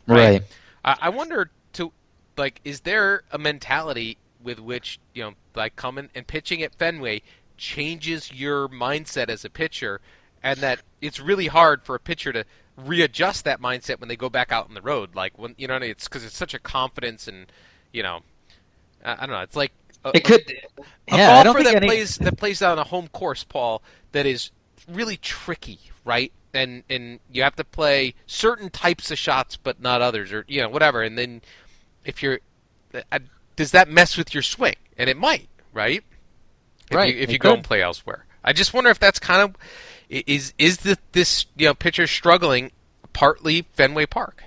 Right. I, I wonder to like, is there a mentality with which you know, like coming and pitching at Fenway changes your mindset as a pitcher, and that it's really hard for a pitcher to readjust that mindset when they go back out on the road. Like when you know, what I mean? it's because it's such a confidence and you know, I, I don't know. It's like a, It could. a Yeah, I don't golfer think that any, plays that plays on a home course, Paul, that is really tricky, right? And and you have to play certain types of shots, but not others, or you know whatever. And then if you're, uh, does that mess with your swing? And it might, right? If Right, You, if you go and play elsewhere, I just wonder if that's kind of i- is is the, this you know pitcher struggling partly Fenway Park.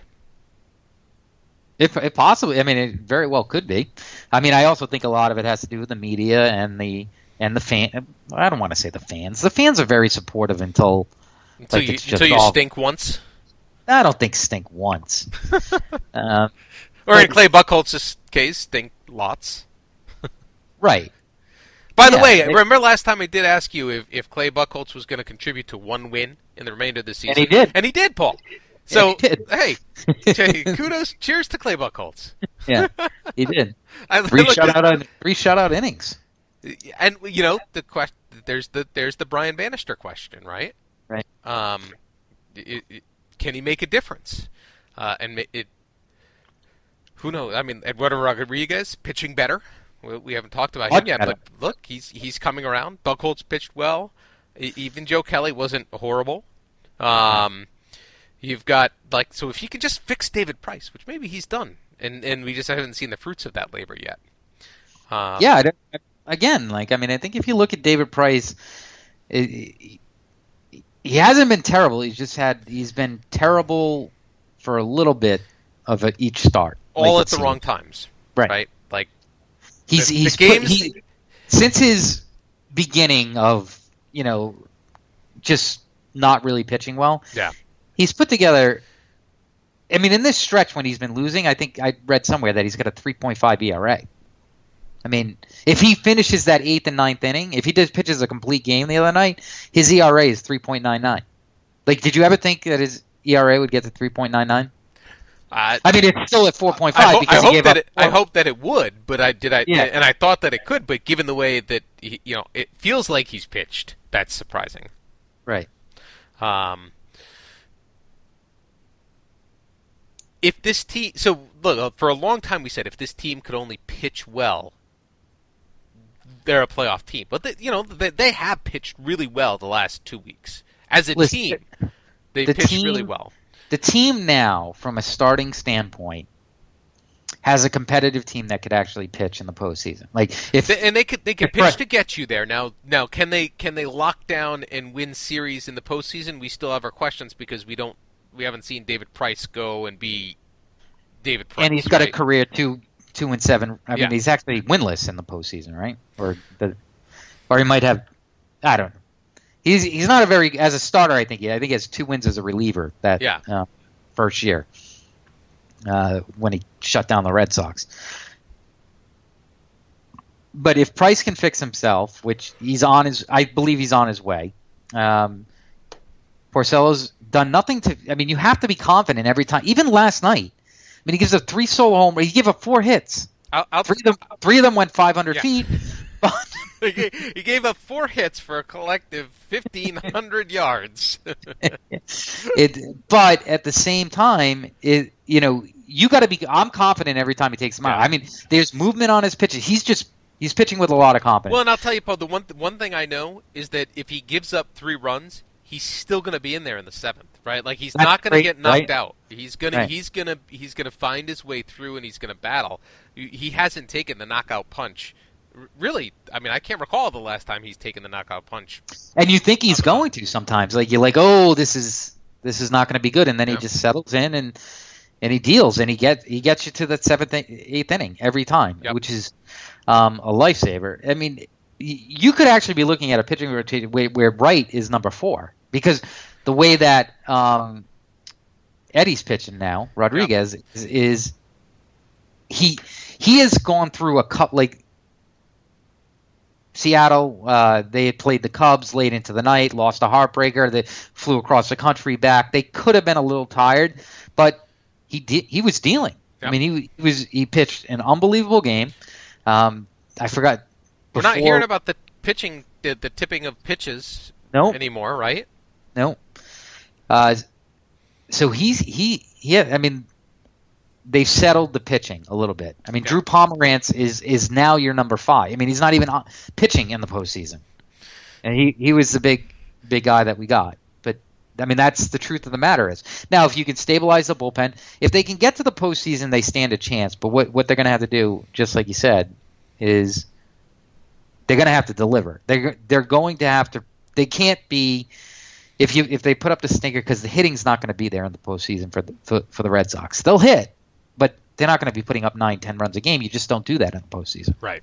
If, if possibly, I mean, it very well could be. I mean, I also think a lot of it has to do with the media and the and the fan. I don't want to say the fans. The fans are very supportive until Until Like you until you all- stink once, I don't think stink once. (laughs) um, or in Clay Buchholz's case, stink lots. (laughs) right. By the Yeah, way, it- remember last time I did ask you if, if Clay Buchholz was going to contribute to one win in the remainder of the season, and he did. and he did, Paul. So he did. hey, (laughs) hey, kudos, cheers to Clay Buchholz. Yeah, he (laughs) did. I Three shutout, three shutout innings. and you know the question. There's the there's the Brian Bannister question, right? Right. Um, it, it, can he make a difference? Uh, and it. Who knows? I mean, Eduardo Rodriguez pitching better. We, we haven't talked about him yet, but look, he's he's coming around. Buchholz pitched well. Even Joe Kelly wasn't horrible. Um, you've got like so if you could just fix David Price, which maybe he's done, and and we just haven't seen the fruits of that labor yet. Um, Yeah, I don't- again, like I mean, I think if you look at David Price, it, he hasn't been terrible. He's just had he's been terrible for a little bit of a, each start. all like at the wrong times. Right. Right. He's The- the he's games- put, he, since his beginning of you know just not really pitching well. Yeah. he's put together. I mean, in this stretch when he's been losing, I think I read somewhere that he's got a 3.5 ERA. I mean, if he finishes that eighth and ninth inning, if he does pitches a complete game the other night, his ERA is 3.99. Like, did you ever think that his ERA would get to 3.99? I, I mean, it's still at 4.5 I, ho- because I he hope gave that up it, I hope that it would, but I did I Yeah. and I thought that it could, but given the way that he, you know it feels like he's pitched, that's surprising. Right. Um, if this team, so look, uh, for a long time we said if this team could only pitch well, they're a playoff team. But they, you know, they, they have pitched really well the last two weeks as a Listen, team. They the pitched team- really well. The team now, from a starting standpoint, has a competitive team that could actually pitch in the postseason. Like if and they could they can If pitch Pri- to get you there. Now now can they can they lock down and win series in the postseason? We still have our questions because we don't we haven't seen David Price go and be David Price. and he's got a career two two and seven. I Yeah. mean, he's actually winless in the postseason, right? Or the, or he might have. I don't know. He's he's not a very as a starter. I think he, I think he has two wins as a reliever that Yeah. uh, first year uh, when he shut down the Red Sox. But if Price can fix himself, which he's on his, I believe he's on his way. Um, Porcello's done nothing to. I mean, you have to be confident every time. Even last night, I mean, he gives a three solo home. He gave up four hits. I'll, I'll, Three of them, three of them went 500 Yeah. feet. (laughs) (laughs) he gave- he gave up four hits for a collective fifteen hundred (laughs) yards. (laughs) it, but at the same time, it you know you got to be. I'm confident every time he takes them out. Yeah. I mean, there's movement on his pitches. He's just he's pitching with a lot of confidence. well, and I'll tell you, Paul. The one one thing I know is that if he gives up three runs, he's still going to be in there in the seventh, right? Like he's That's not going to get knocked right? out. He's gonna Right. he's gonna he's gonna find his way through, and he's gonna battle. He hasn't taken the knockout punch. Really, I mean, I can't recall the last time he's taken the knockout punch. and you think he's going to sometimes. Like you're like, oh, this is this is not going to be good, and then Yeah. he just settles in and and he deals, and he get he gets you to that seventh, eighth inning every time, Yep. which is um, a lifesaver. I mean, you could actually be looking at a pitching rotation where, where Wright is number four because the way that um, Eddie's pitching now, Rodriguez is, is he he has gone through a cut like Seattle. Uh, they had played the Cubs late into the night, lost a heartbreaker. They flew across the country back. They could have been a little tired, but he did. He was dealing. I mean, he, he was he pitched an unbelievable game. Um, I forgot. We're not hearing about the pitching, the, the tipping of pitches no anymore, right? no. Uh, so he's he yeah. I mean, they've settled the pitching a little bit. I mean, Yeah. Drew Pomerantz is is now your number five. I mean, he's not even on, pitching in the postseason, and he he was the big big guy that we got. But I mean, that's the truth of the matter is now if you can stabilize the bullpen, if they can get to the postseason, they stand a chance. But what what they're going to have to do, just like you said, is they're going to have to deliver. They're they're going to have to. They can't be if you if they put up the stinker because the hitting's not going to be there in the postseason for the for, for the Red Sox. They'll hit, they're not going to be putting up nine, ten runs a game. You just don't do that in the postseason. Right.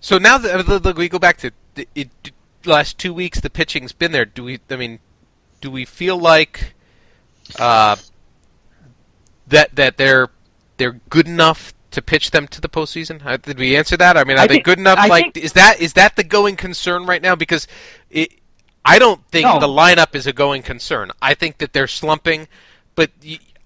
So now that we go back to the it, last two weeks, the pitching's been there. Do we? I mean, do we feel like uh, that that they're they're good enough to pitch them to the postseason? Uh, Did we answer that? I mean, are I they think- good enough? I like, think- is that is that the going concern right now? Because it, I don't think No. the lineup is a going concern. I think that they're slumping, but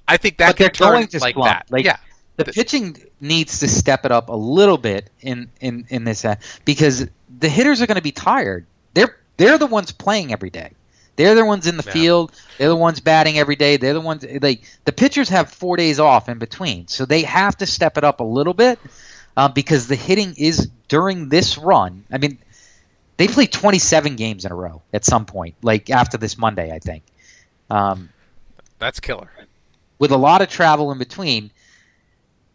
I think that but they're going to like slump. that. Like, yeah. the Th- pitching needs to step it up a little bit in in in this uh, because the hitters are going to be tired. They're they're the ones playing every day. They're the ones in the Yeah. field. They're the ones batting every day. They're the ones like the pitchers have four days off in between, so they have to step it up a little bit uh, because the hitting is during this run. I mean, they play 27 games in a row at some point, like after this Monday, I think. Um, That's killer. with a lot of travel in between,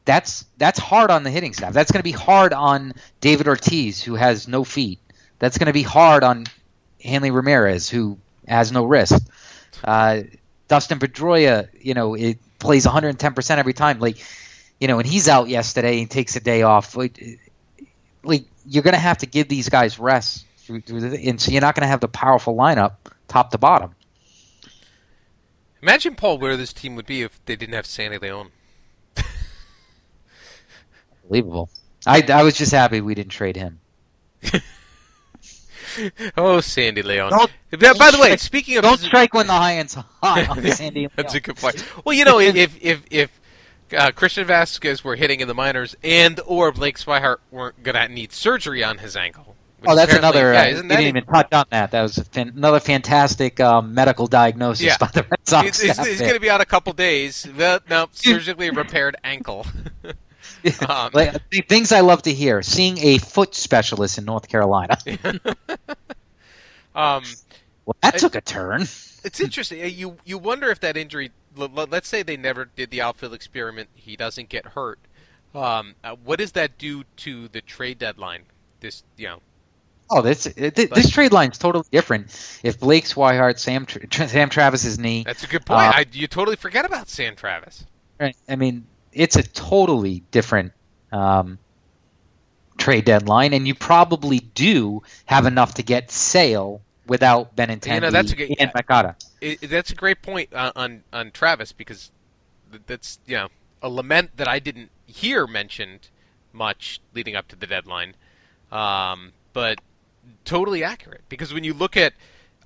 that's that's hard on the hitting staff. That's going to be hard on David Ortiz, who has no feet. That's going to be hard on Hanley Ramirez, who has no wrist. Uh, Dustin Pedroia, you know, it plays 110 percent every time. Like, you know, and he's out yesterday and takes a day off. Like, like you're going to have to give these guys rest through, through the, and so you're not going to have the powerful lineup top to bottom. Imagine Paul where this team would be if they didn't have Sandy Leon. Unbelievable. I, I was just happy we didn't trade him. (laughs) Oh, Sandy Leon. Don't- by the way, strike- speaking of Don't strike when the irons hot on (laughs) Sandy. That's a good point. Well, you know, if if if uh, Christian Vazquez were hitting in the minors and or Blake Swihart weren't gonna need surgery on his ankle, Oh, that's another. Yeah, uh, isn't that didn't even touch on that. That was fan, another fantastic um, medical diagnosis Yeah. by the Red Sox He's, he's, he's going to be out a couple days. Well, no, (laughs) surgically repaired ankle. (laughs) um, Like, the things I love to hear: seeing a foot specialist in North Carolina. (laughs) um, Well, that took a turn. it's interesting. Uh, You you wonder if that injury. Let's say they never did the outfield experiment. He doesn't get hurt. Um, uh, what does that do to the trade deadline? This you know. Oh, this it, this trade line's totally different. If Blake Swihart, Sam Tra- Sam Travis's knee, That's a good point. Uh, I, you totally forget about Sam Travis. Right. I mean, it's a totally different um, trade deadline, and you probably do have enough to get Sale without Benintendi You know, that's a good- and Moncada. It- that's a great point on, on on Travis because that's you know a lament that I didn't hear mentioned much leading up to the deadline, um, but totally accurate because when you look at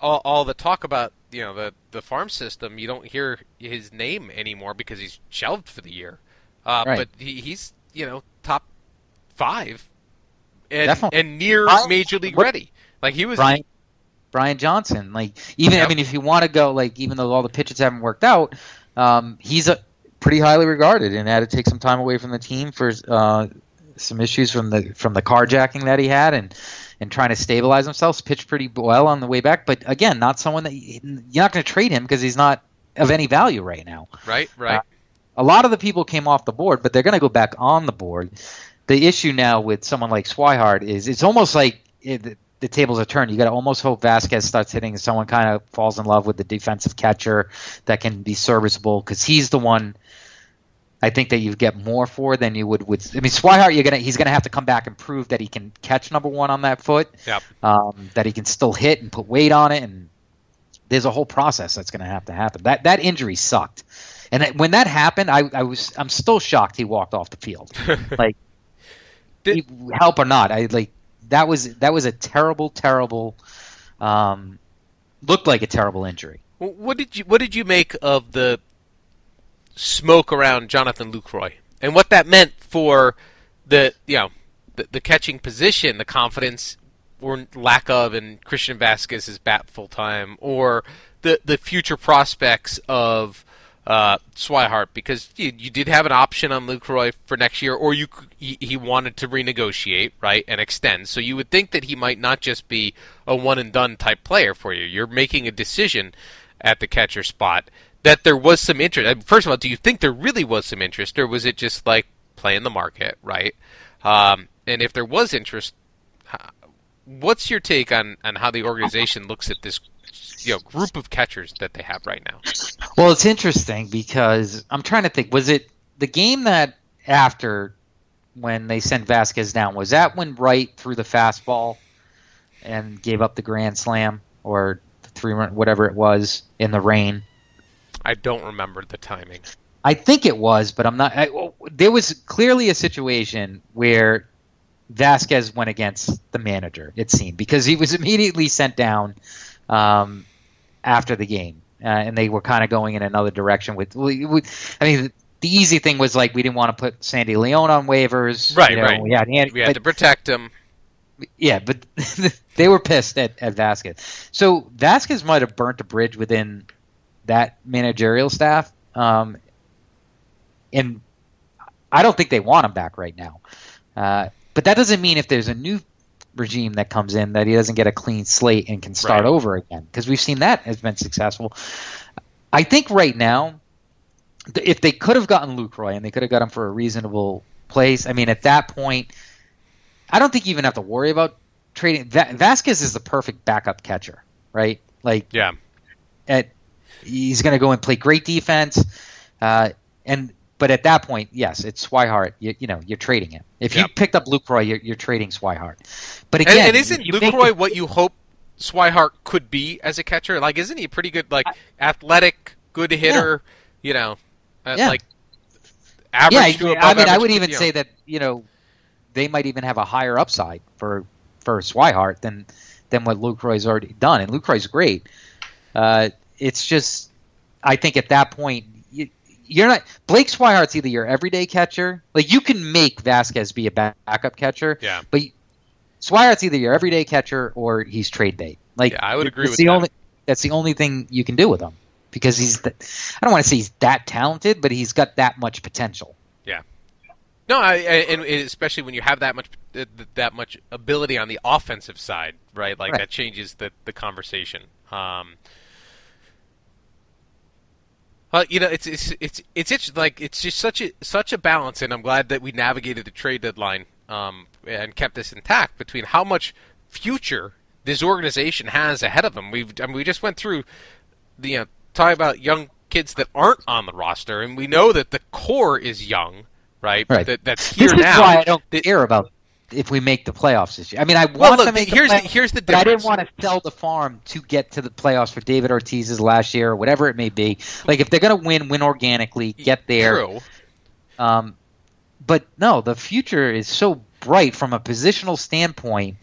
all, all the talk about you know the the farm system, you don't hear his name anymore because he's shelved for the year. Uh, Right. But he, he's you know top five and Definitely. and near Brian- major league what- ready. Like he was Brian Brian Johnson, like even Yep. I mean, if you want to go like even though all the pitches haven't worked out, um, he's a pretty highly regarded and had to take some time away from the team for uh, some issues from the from the carjacking that he had and and trying to stabilize themselves. Pitched pretty well on the way back, but again, not someone that you- you're not going to trade him because he's not of any value right now. right, right. Uh, a lot of the people came off the board, but they're going to go back on the board. The issue now with someone like Swihart is it's almost like it, the, the tables are turned. You got to almost hope Vazquez starts hitting and someone kind of falls in love with the defensive catcher that can be serviceable because he's the one. I think that you get more for than you would with. I mean, Swihart, you're gonna he's gonna have to come back and prove that he can catch number one on that foot. Yep. Um, that he can still hit and put weight on it, and there's a whole process that's gonna have to happen. That that injury sucked, and that, when that happened, I, I was I'm still shocked he walked off the field. (laughs) like, Did- he- help or not, I like that was that was a terrible, terrible. Um, looked like a terrible injury. What did you What did you make of the smoke around Jonathan Lucroy and what that meant for the you know the, the catching position, the confidence or lack of in Christian Vazquez's bat full time, or the the future prospects of uh, Swihart because you, you did have an option on Lucroy for next year, or you he, he wanted to renegotiate right and extend. So you would think that he might not just be a one and done type player for you. You're making a decision at the catcher spot that there was some interest. First of all, do you think there really was some interest, or was it just like playing the market, right? Um, and if there was interest, what's your take on, on how the organization looks at this you know group of catchers that they have right now? Well, it's interesting because I'm trying to think. Was it the game that after when they sent Vazquez down? Was that when Wright threw the fastball and gave up the grand slam or the three run, whatever it was in the rain? I don't remember the timing. I think it was, but I'm not. I, there was clearly a situation where Vazquez went against the manager. It seemed because he was (laughs) immediately sent down um, after the game, uh, and they were kind of going in another direction. With, I mean, the easy thing was like we didn't want to put Sandy Leon on waivers, Right, you know, right. We had, Andy, We had but- to protect him. yeah, but (laughs) they were pissed at, at Vazquez. So Vazquez might have burnt a bridge within that managerial staff, um, and I don't think they want him back right now. Uh, but that doesn't mean if there's a new regime that comes in that he doesn't get a clean slate and can start Right. over again because we've seen that has been successful. I think right now, if they could have gotten Lucroy and they could have got him for a reasonable place, I mean, at that point, I don't think you even have to worry about trading. Va- Vazquez is the perfect backup catcher, right? Like, Yeah. at he's going to go and play great defense, uh, and but at that point, yes, it's Swihart. You, you know, you're trading him. If you Yep. picked up Lucroy, you're, you're trading Swihart. But And, again, and isn't you make Lucroy what you hope Swihart could be as a catcher? Like, isn't he a pretty good, like, athletic, good hitter? You know, uh, Yeah. like average yeah, to I mean, I would even you know. say that you know they might even have a higher upside for for Swihart than than what Lucroy's already done, and Lucroy's great. Uh, it's just, I think at that point, you, you're not Blake Swihart's either your everyday catcher, like you can make Vazquez be a backup catcher, Yeah. but Swihart either your everyday catcher or he's trade bait. Like Yeah, I would agree that's with the that. only that's the only thing you can do with him because he's th- I don't want to say he's that talented, but he's got that much potential. Yeah. No, I, I, and especially when you have that much that much ability on the offensive side, right? Like Right. that changes the the conversation. Um, well, you know, it's it's it's it's, it's like it's just such a such a balance, and I'm glad that we navigated the trade deadline um, and kept this intact between how much future this organization has ahead of them. We've I mean, we just went through the you know, talking about young kids that aren't on the roster, and we know that the core is young, right? Right. That, that's here this is now. why I don't care about if we make the playoffs this year. I mean, I Well, want look, to make here's the the- here's the but I didn't want to sell the farm to get to the playoffs for David Ortiz's last year or whatever it may be. Like if they're going to win, win organically, get there. True. Um, but no, the future is so bright from a positional standpoint.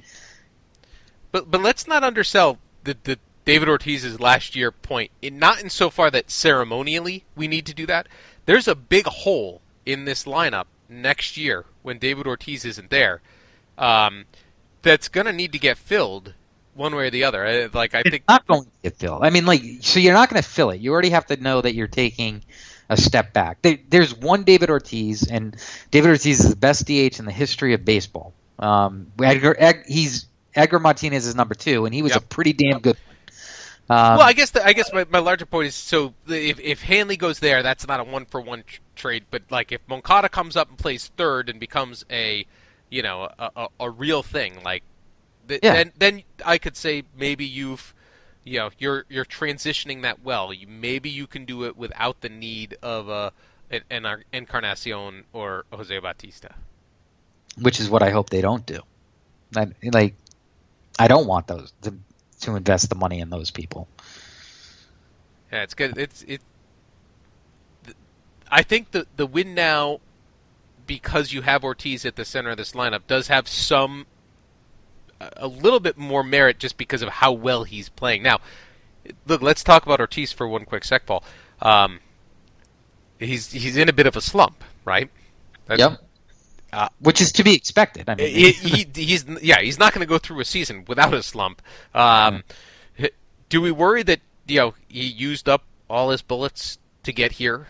But but let's not undersell the the David Ortiz's last year point. In, not in so far that ceremonially we need to do that. There's a big hole in this lineup next year when David Ortiz isn't there. Um, that's gonna need to get filled one way or the other. Like I think It's not going to get filled. I mean, like, so you're not going to fill it. You already have to know that you're taking a step back. There, there's one David Ortiz, and David Ortiz is the best DH in the history of baseball. Um, Edgar, Ed, he's Edgar Martinez is number two, and he was Yep. a pretty damn good. Um, well, I guess the, I guess my, my larger point is so if if Hanley goes there, that's not a one for one trade. But like if Moncada comes up and plays third and becomes a you know a, a, a real thing, like th- Yeah. then then I could say maybe you've you know you're you're transitioning that well. You, maybe you can do it without the need of a an, an Encarnacion or Jose Bautista. which is what I hope they don't do. I, like, I don't want those to, to invest the money in those people. Yeah, it's good. It's it. I think the the win now, because you have Ortiz at the center of this lineup, does have some a- little bit more merit just because of how well he's playing. Now, look, let's talk about Ortiz for one quick sec, Paul. Um, he's he's in a bit of a slump, right? That's- Yep. Uh, which is to be expected. I mean, he, (laughs) he, he's yeah, he's not going to go through a season without a slump. Um, h- do we worry that you know he used up all his bullets to get here,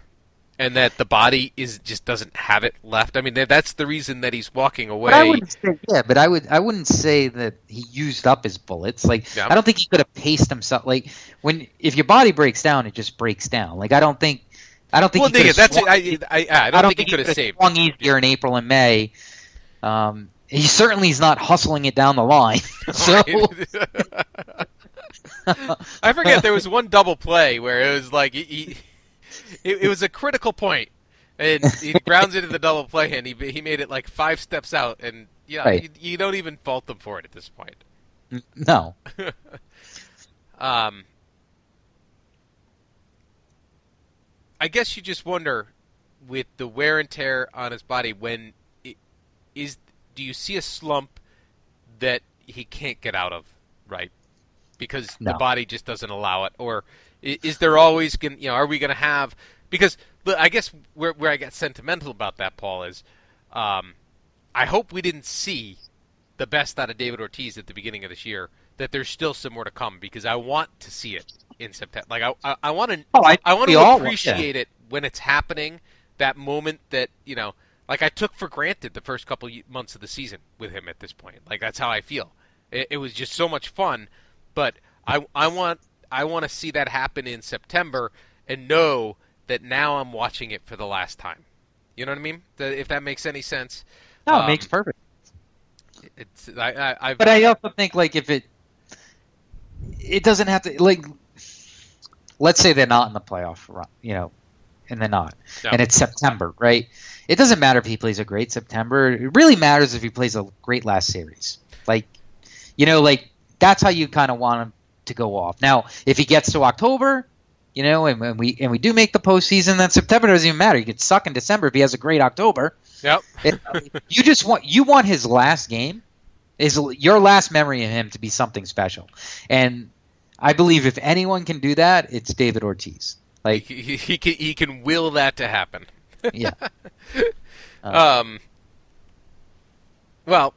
and that the body is just doesn't have it left? I mean, that's the reason that he's walking away. But I wouldn't say yeah, but I would I wouldn't say that he used up his bullets. Like Yeah. I don't think he could have paced himself. Like when if your body breaks down, it just breaks down. Like I don't think I don't think well, he could have that's swung, I, I, I don't think he could have saved. swung easier in April and May. Um, he certainly is not hustling it down the line. (laughs) (laughs) so (laughs) I forget there was one double play where it was like he, he it, it was a critical point, and he (laughs) grounds into the double play, and he he made it like five steps out, and yeah, Right. you, you don't even fault them for it at this point. no, (laughs) Um, I guess you just wonder with the wear and tear on his body when it, is do you see a slump that he can't get out of right because the body just doesn't allow it or is there always going you know are we going to have because I guess where where I get sentimental about that Paul is um, I hope we didn't see the best out of David Ortiz at the beginning of this year. That there's still some more to come because I want to see it in September. Like I, I, I want to, Oh, I- I want to want- yeah. appreciate it when it's happening. That moment that you know, like I took for granted the first couple months of the season with him at this point. Like that's how I feel. It, it was just so much fun, but I, I want, I want to see that happen in September and know that now I'm watching it for the last time. You know what I mean? That- If that makes any sense. no, Um, it makes perfect. It's I, I, But I also think like if it it doesn't have to like let's say they're not in the playoff run, you know, and they're not. No. And it's September, right? It doesn't matter if he plays a great September. It really matters if he plays a great last series. Like you know, like that's how you kind of want him to go off. Now, if he gets to October, you know, and, and we and we do make the postseason, then September doesn't even matter. He could suck in December if he has a great October. yep. It- you just want you want his last game is your last memory of him to be something special, and I believe if anyone can do that, it's David Ortiz. Like, he, he, he can he can will that to happen. yeah, (laughs) Um. Well,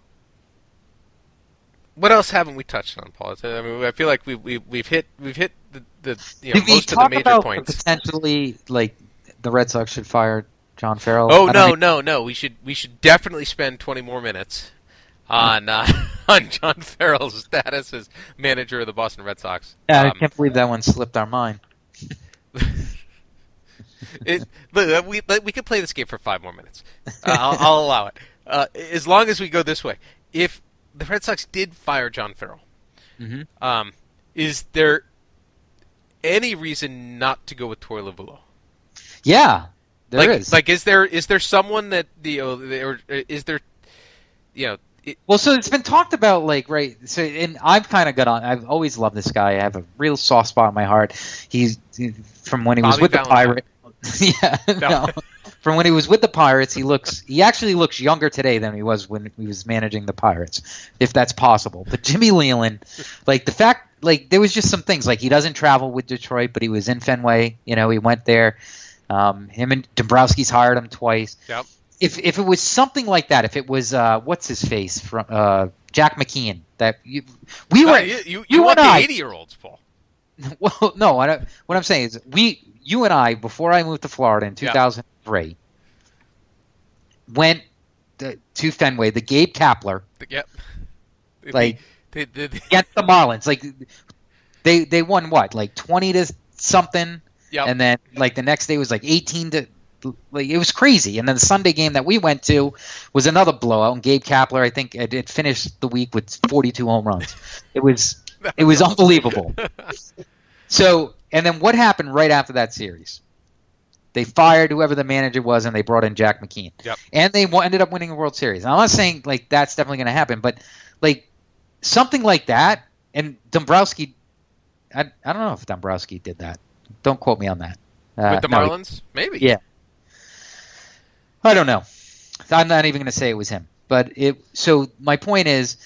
what else haven't we touched on, Paul? I mean, I feel like we we we've hit we've hit the, the you know, most of the major about points. potentially like the Red Sox should fire John Farrell? Oh no, think- no, no! We should we should definitely spend twenty more minutes on uh, (laughs) on John Farrell's status as manager of the Boston Red Sox. Yeah, I Um, can't believe that one slipped our mind. (laughs) it, look, uh, we we could play this game for five more minutes. Uh, I'll, I'll allow it, uh, as long as we go this way. If the Red Sox did fire John Farrell, Mhm. um, is there any reason not to go with Torey Lovullo? Yeah, there like, is. like, is there is there someone that the uh, or is there, you know, it, Well, so it's been talked about, like, right. So, and I've kind of got on. I've always loved this guy. I have a real soft spot in my heart. He's from when he was Bobby with the Valentine. Pirates. (laughs) yeah, No. no. From when he was with the Pirates, he looks. He actually looks younger today than he was when he was managing the Pirates, if that's possible. But Jimmy Leyland, like the fact, like there was just some things. Like he doesn't travel with Detroit, but he was in Fenway. You know, he went there. Um, him and Dombrowski's hired him twice Yep. if if it was something like that, if it was uh, what's his face from uh, Jack McKeon, that you, we were you, you, you you want the I- eighty-year-olds, Paul? (laughs) well, no, I what I'm saying is we, you and I, before I moved to Florida in Yeah. 2003, went to, Fenway, the Gabe Kapler Yep. Like- the, the, the, against the Marlins, like they they won what, like 20 to something, Yep. and then like the next day was like 18 to. Like it was crazy, and then the Sunday game that we went to was another blowout. And Gabe Kapler, I think, it, it finished the week with 42 home runs. It was (laughs) it was unbelievable. (laughs) So, and then what happened right after that series? They fired whoever the manager was, and they brought in Jack McKeon. Yep. And they wa- ended up winning a World Series. I'm not saying like that's definitely going to happen, but like something like that. And Dombrowski, I, I don't know if Dombrowski did that. Don't quote me on that. Uh, with the no, Marlins, maybe. Yeah. I don't know. I'm not even going to say it was him. But it. So my point is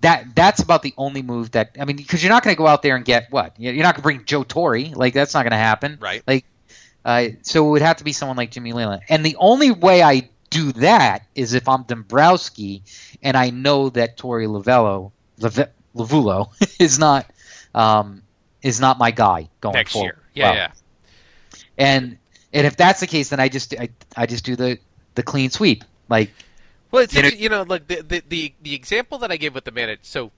that that's about the only move that I mean because you're not going to go out there and get what you're not going to bring Joe Torre like that's not going to happen. Right. Like, uh, so it would have to be someone like Jimmy Leyland. And the only way I do that is if I'm Dombrowski and I know that Torey Lavello, Lave- Lovullo (laughs) is not um, is not my guy going Next forward. year. Yeah, Well, yeah. And and if that's the case, then I just I, I just do the the clean sweep. Like Well, it's You know- you know, like the, the the the example that I gave with the manager. So,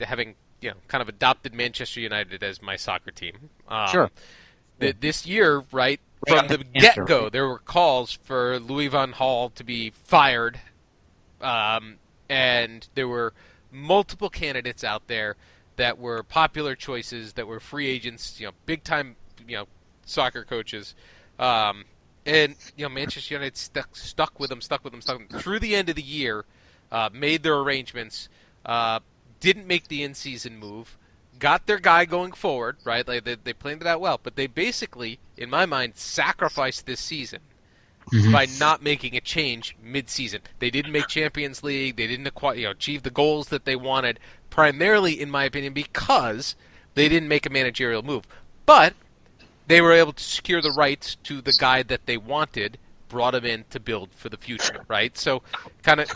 having you know kind of adopted Manchester United as my soccer team. Um, Sure. Th- this year, right Right from the the get go, there were calls for Louis van Gaal to be fired, um, and there were multiple candidates out there that were popular choices that were free agents, you know, big time, you know, soccer coaches. Um, and you know, Manchester United stuck stuck with them, stuck with them, stuck with them through the end of the year. Uh, made their arrangements. Uh, didn't make the in-season move. Got their guy going forward, right? Like they, they planned it out well, but they basically, in my mind, sacrificed this season by not making a change mid-season. They didn't make Champions League. They didn't acquire, you know, achieve the goals that they wanted. Primarily, in my opinion, because they didn't make a managerial move. But they were able to secure the rights to the guy that they wanted, brought him in to build for the future, right? So, kind of,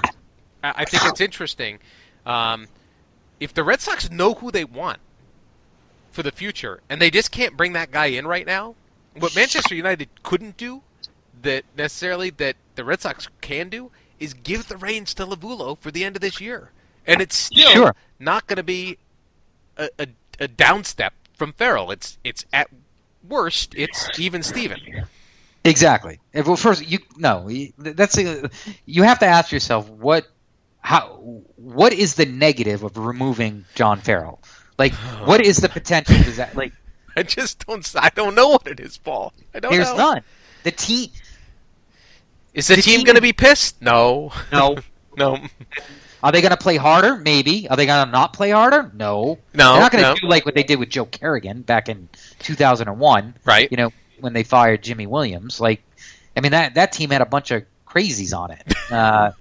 I I think it's interesting. Um, if the Red Sox know who they want for the future, and they just can't bring that guy in right now, what Manchester United couldn't do, that necessarily that the Red Sox can do, is give the reins to Lovullo for the end of this year, and it's still Sure. not going to be a, a, a downstep from Farrell. It's it's at worst, it's even Steven. Exactly. Well, first, you no, that's a, you have to ask yourself what how what is the negative of removing John Farrell? Like, what is the potential? That (sighs) like? I just don't. I don't know what it is, Paul. I don't There's know. none. The team. Is the, The team team- going to be pissed? No. (laughs) No. No. Are they going to play harder? Maybe. Are they going to not play harder? No. No, They're not going to no. do like what they did with Joe Kerrigan back in 2001. Right. You know, when they fired Jimy Williams. Like, I mean that that team had a bunch of crazies on it. (laughs) Uh,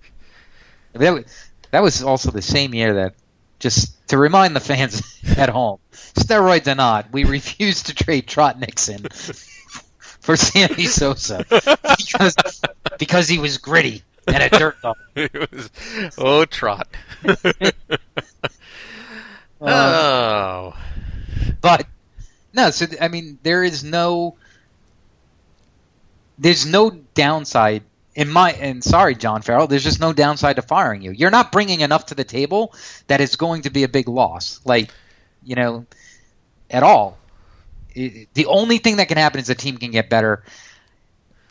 that that was also the same year that just to remind the fans (laughs) at home, steroids or not, we refuse to trade Trot Nixon (laughs) for Sammy Sosa because because he was gritty and a dirt dog. (laughs) was, oh, Trot. Oh. But no, so I mean, there is no, there's no downside in my. And sorry, John Farrell, there's just no downside to firing you. You're not bringing enough to the table that it's going to be a big loss, like you know, at all. It- the only thing that can happen is the team can get better,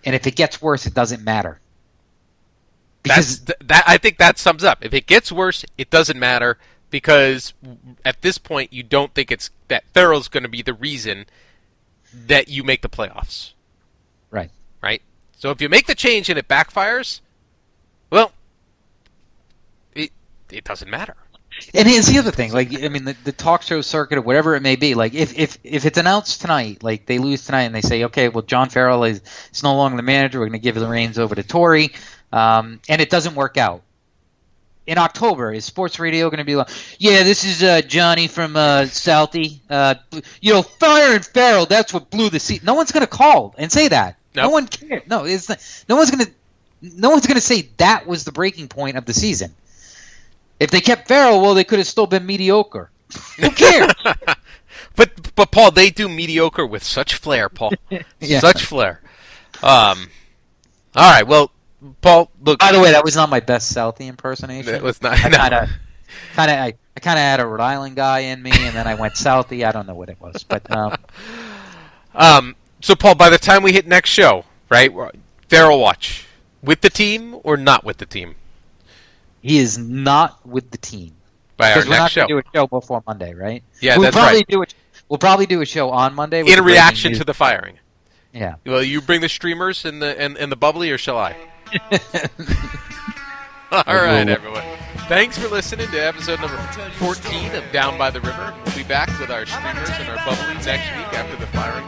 and if it gets worse, it doesn't matter. That's Because th- that. I think that sums up. If it gets worse, it doesn't matter because at this point you don't think it's that Farrell's going to be the reason that you make the playoffs, right. right? So if you make the change and it backfires, well, it it doesn't matter. And here's the other thing, like I mean, the, the talk show circuit or whatever it may be, like if, if if it's announced tonight, like they lose tonight and they say, okay, well John Farrell is, is no longer the manager, we're going to give the reins over to Torey, um, and it doesn't work out. In October, is sports radio going to be like, yeah, this is uh, Johnny from uh, Southie, uh, you know, firing Farrell, that's what blew the seat. No one's going to call and say that. No Nope. one cares. No, it's not, no one's going to no one's to say that was the breaking point of the season. If they kept Farrell, well, they could have still been mediocre. Who (laughs) cares? But but Paul, they do mediocre with such flair, Paul. (laughs) Yeah. Such flair. Um. All right. Well, Paul, look. By the way, that was not my best Southie impersonation. That was not- I no. kind of, kind of, I, I kind of had a Rhode Island guy in me, and then I went Southie. I don't know what it was, but um, (laughs) Um. So, Paul, by the time we hit next show, right? Farrell watch with the team or not with the team he is not with the team by our we're next not show. going to do a show before Monday, right? Yeah, we'll that's probably right. Do a, we'll probably do a show on Monday In reaction to the firing. yeah. Well, you bring the streamers and the and, and the bubbly, or shall I? (laughs) (laughs) All right, everyone. Thanks for listening to episode number 14 of Down by the River. We'll be back with our streamers and our bubbly next week after the firing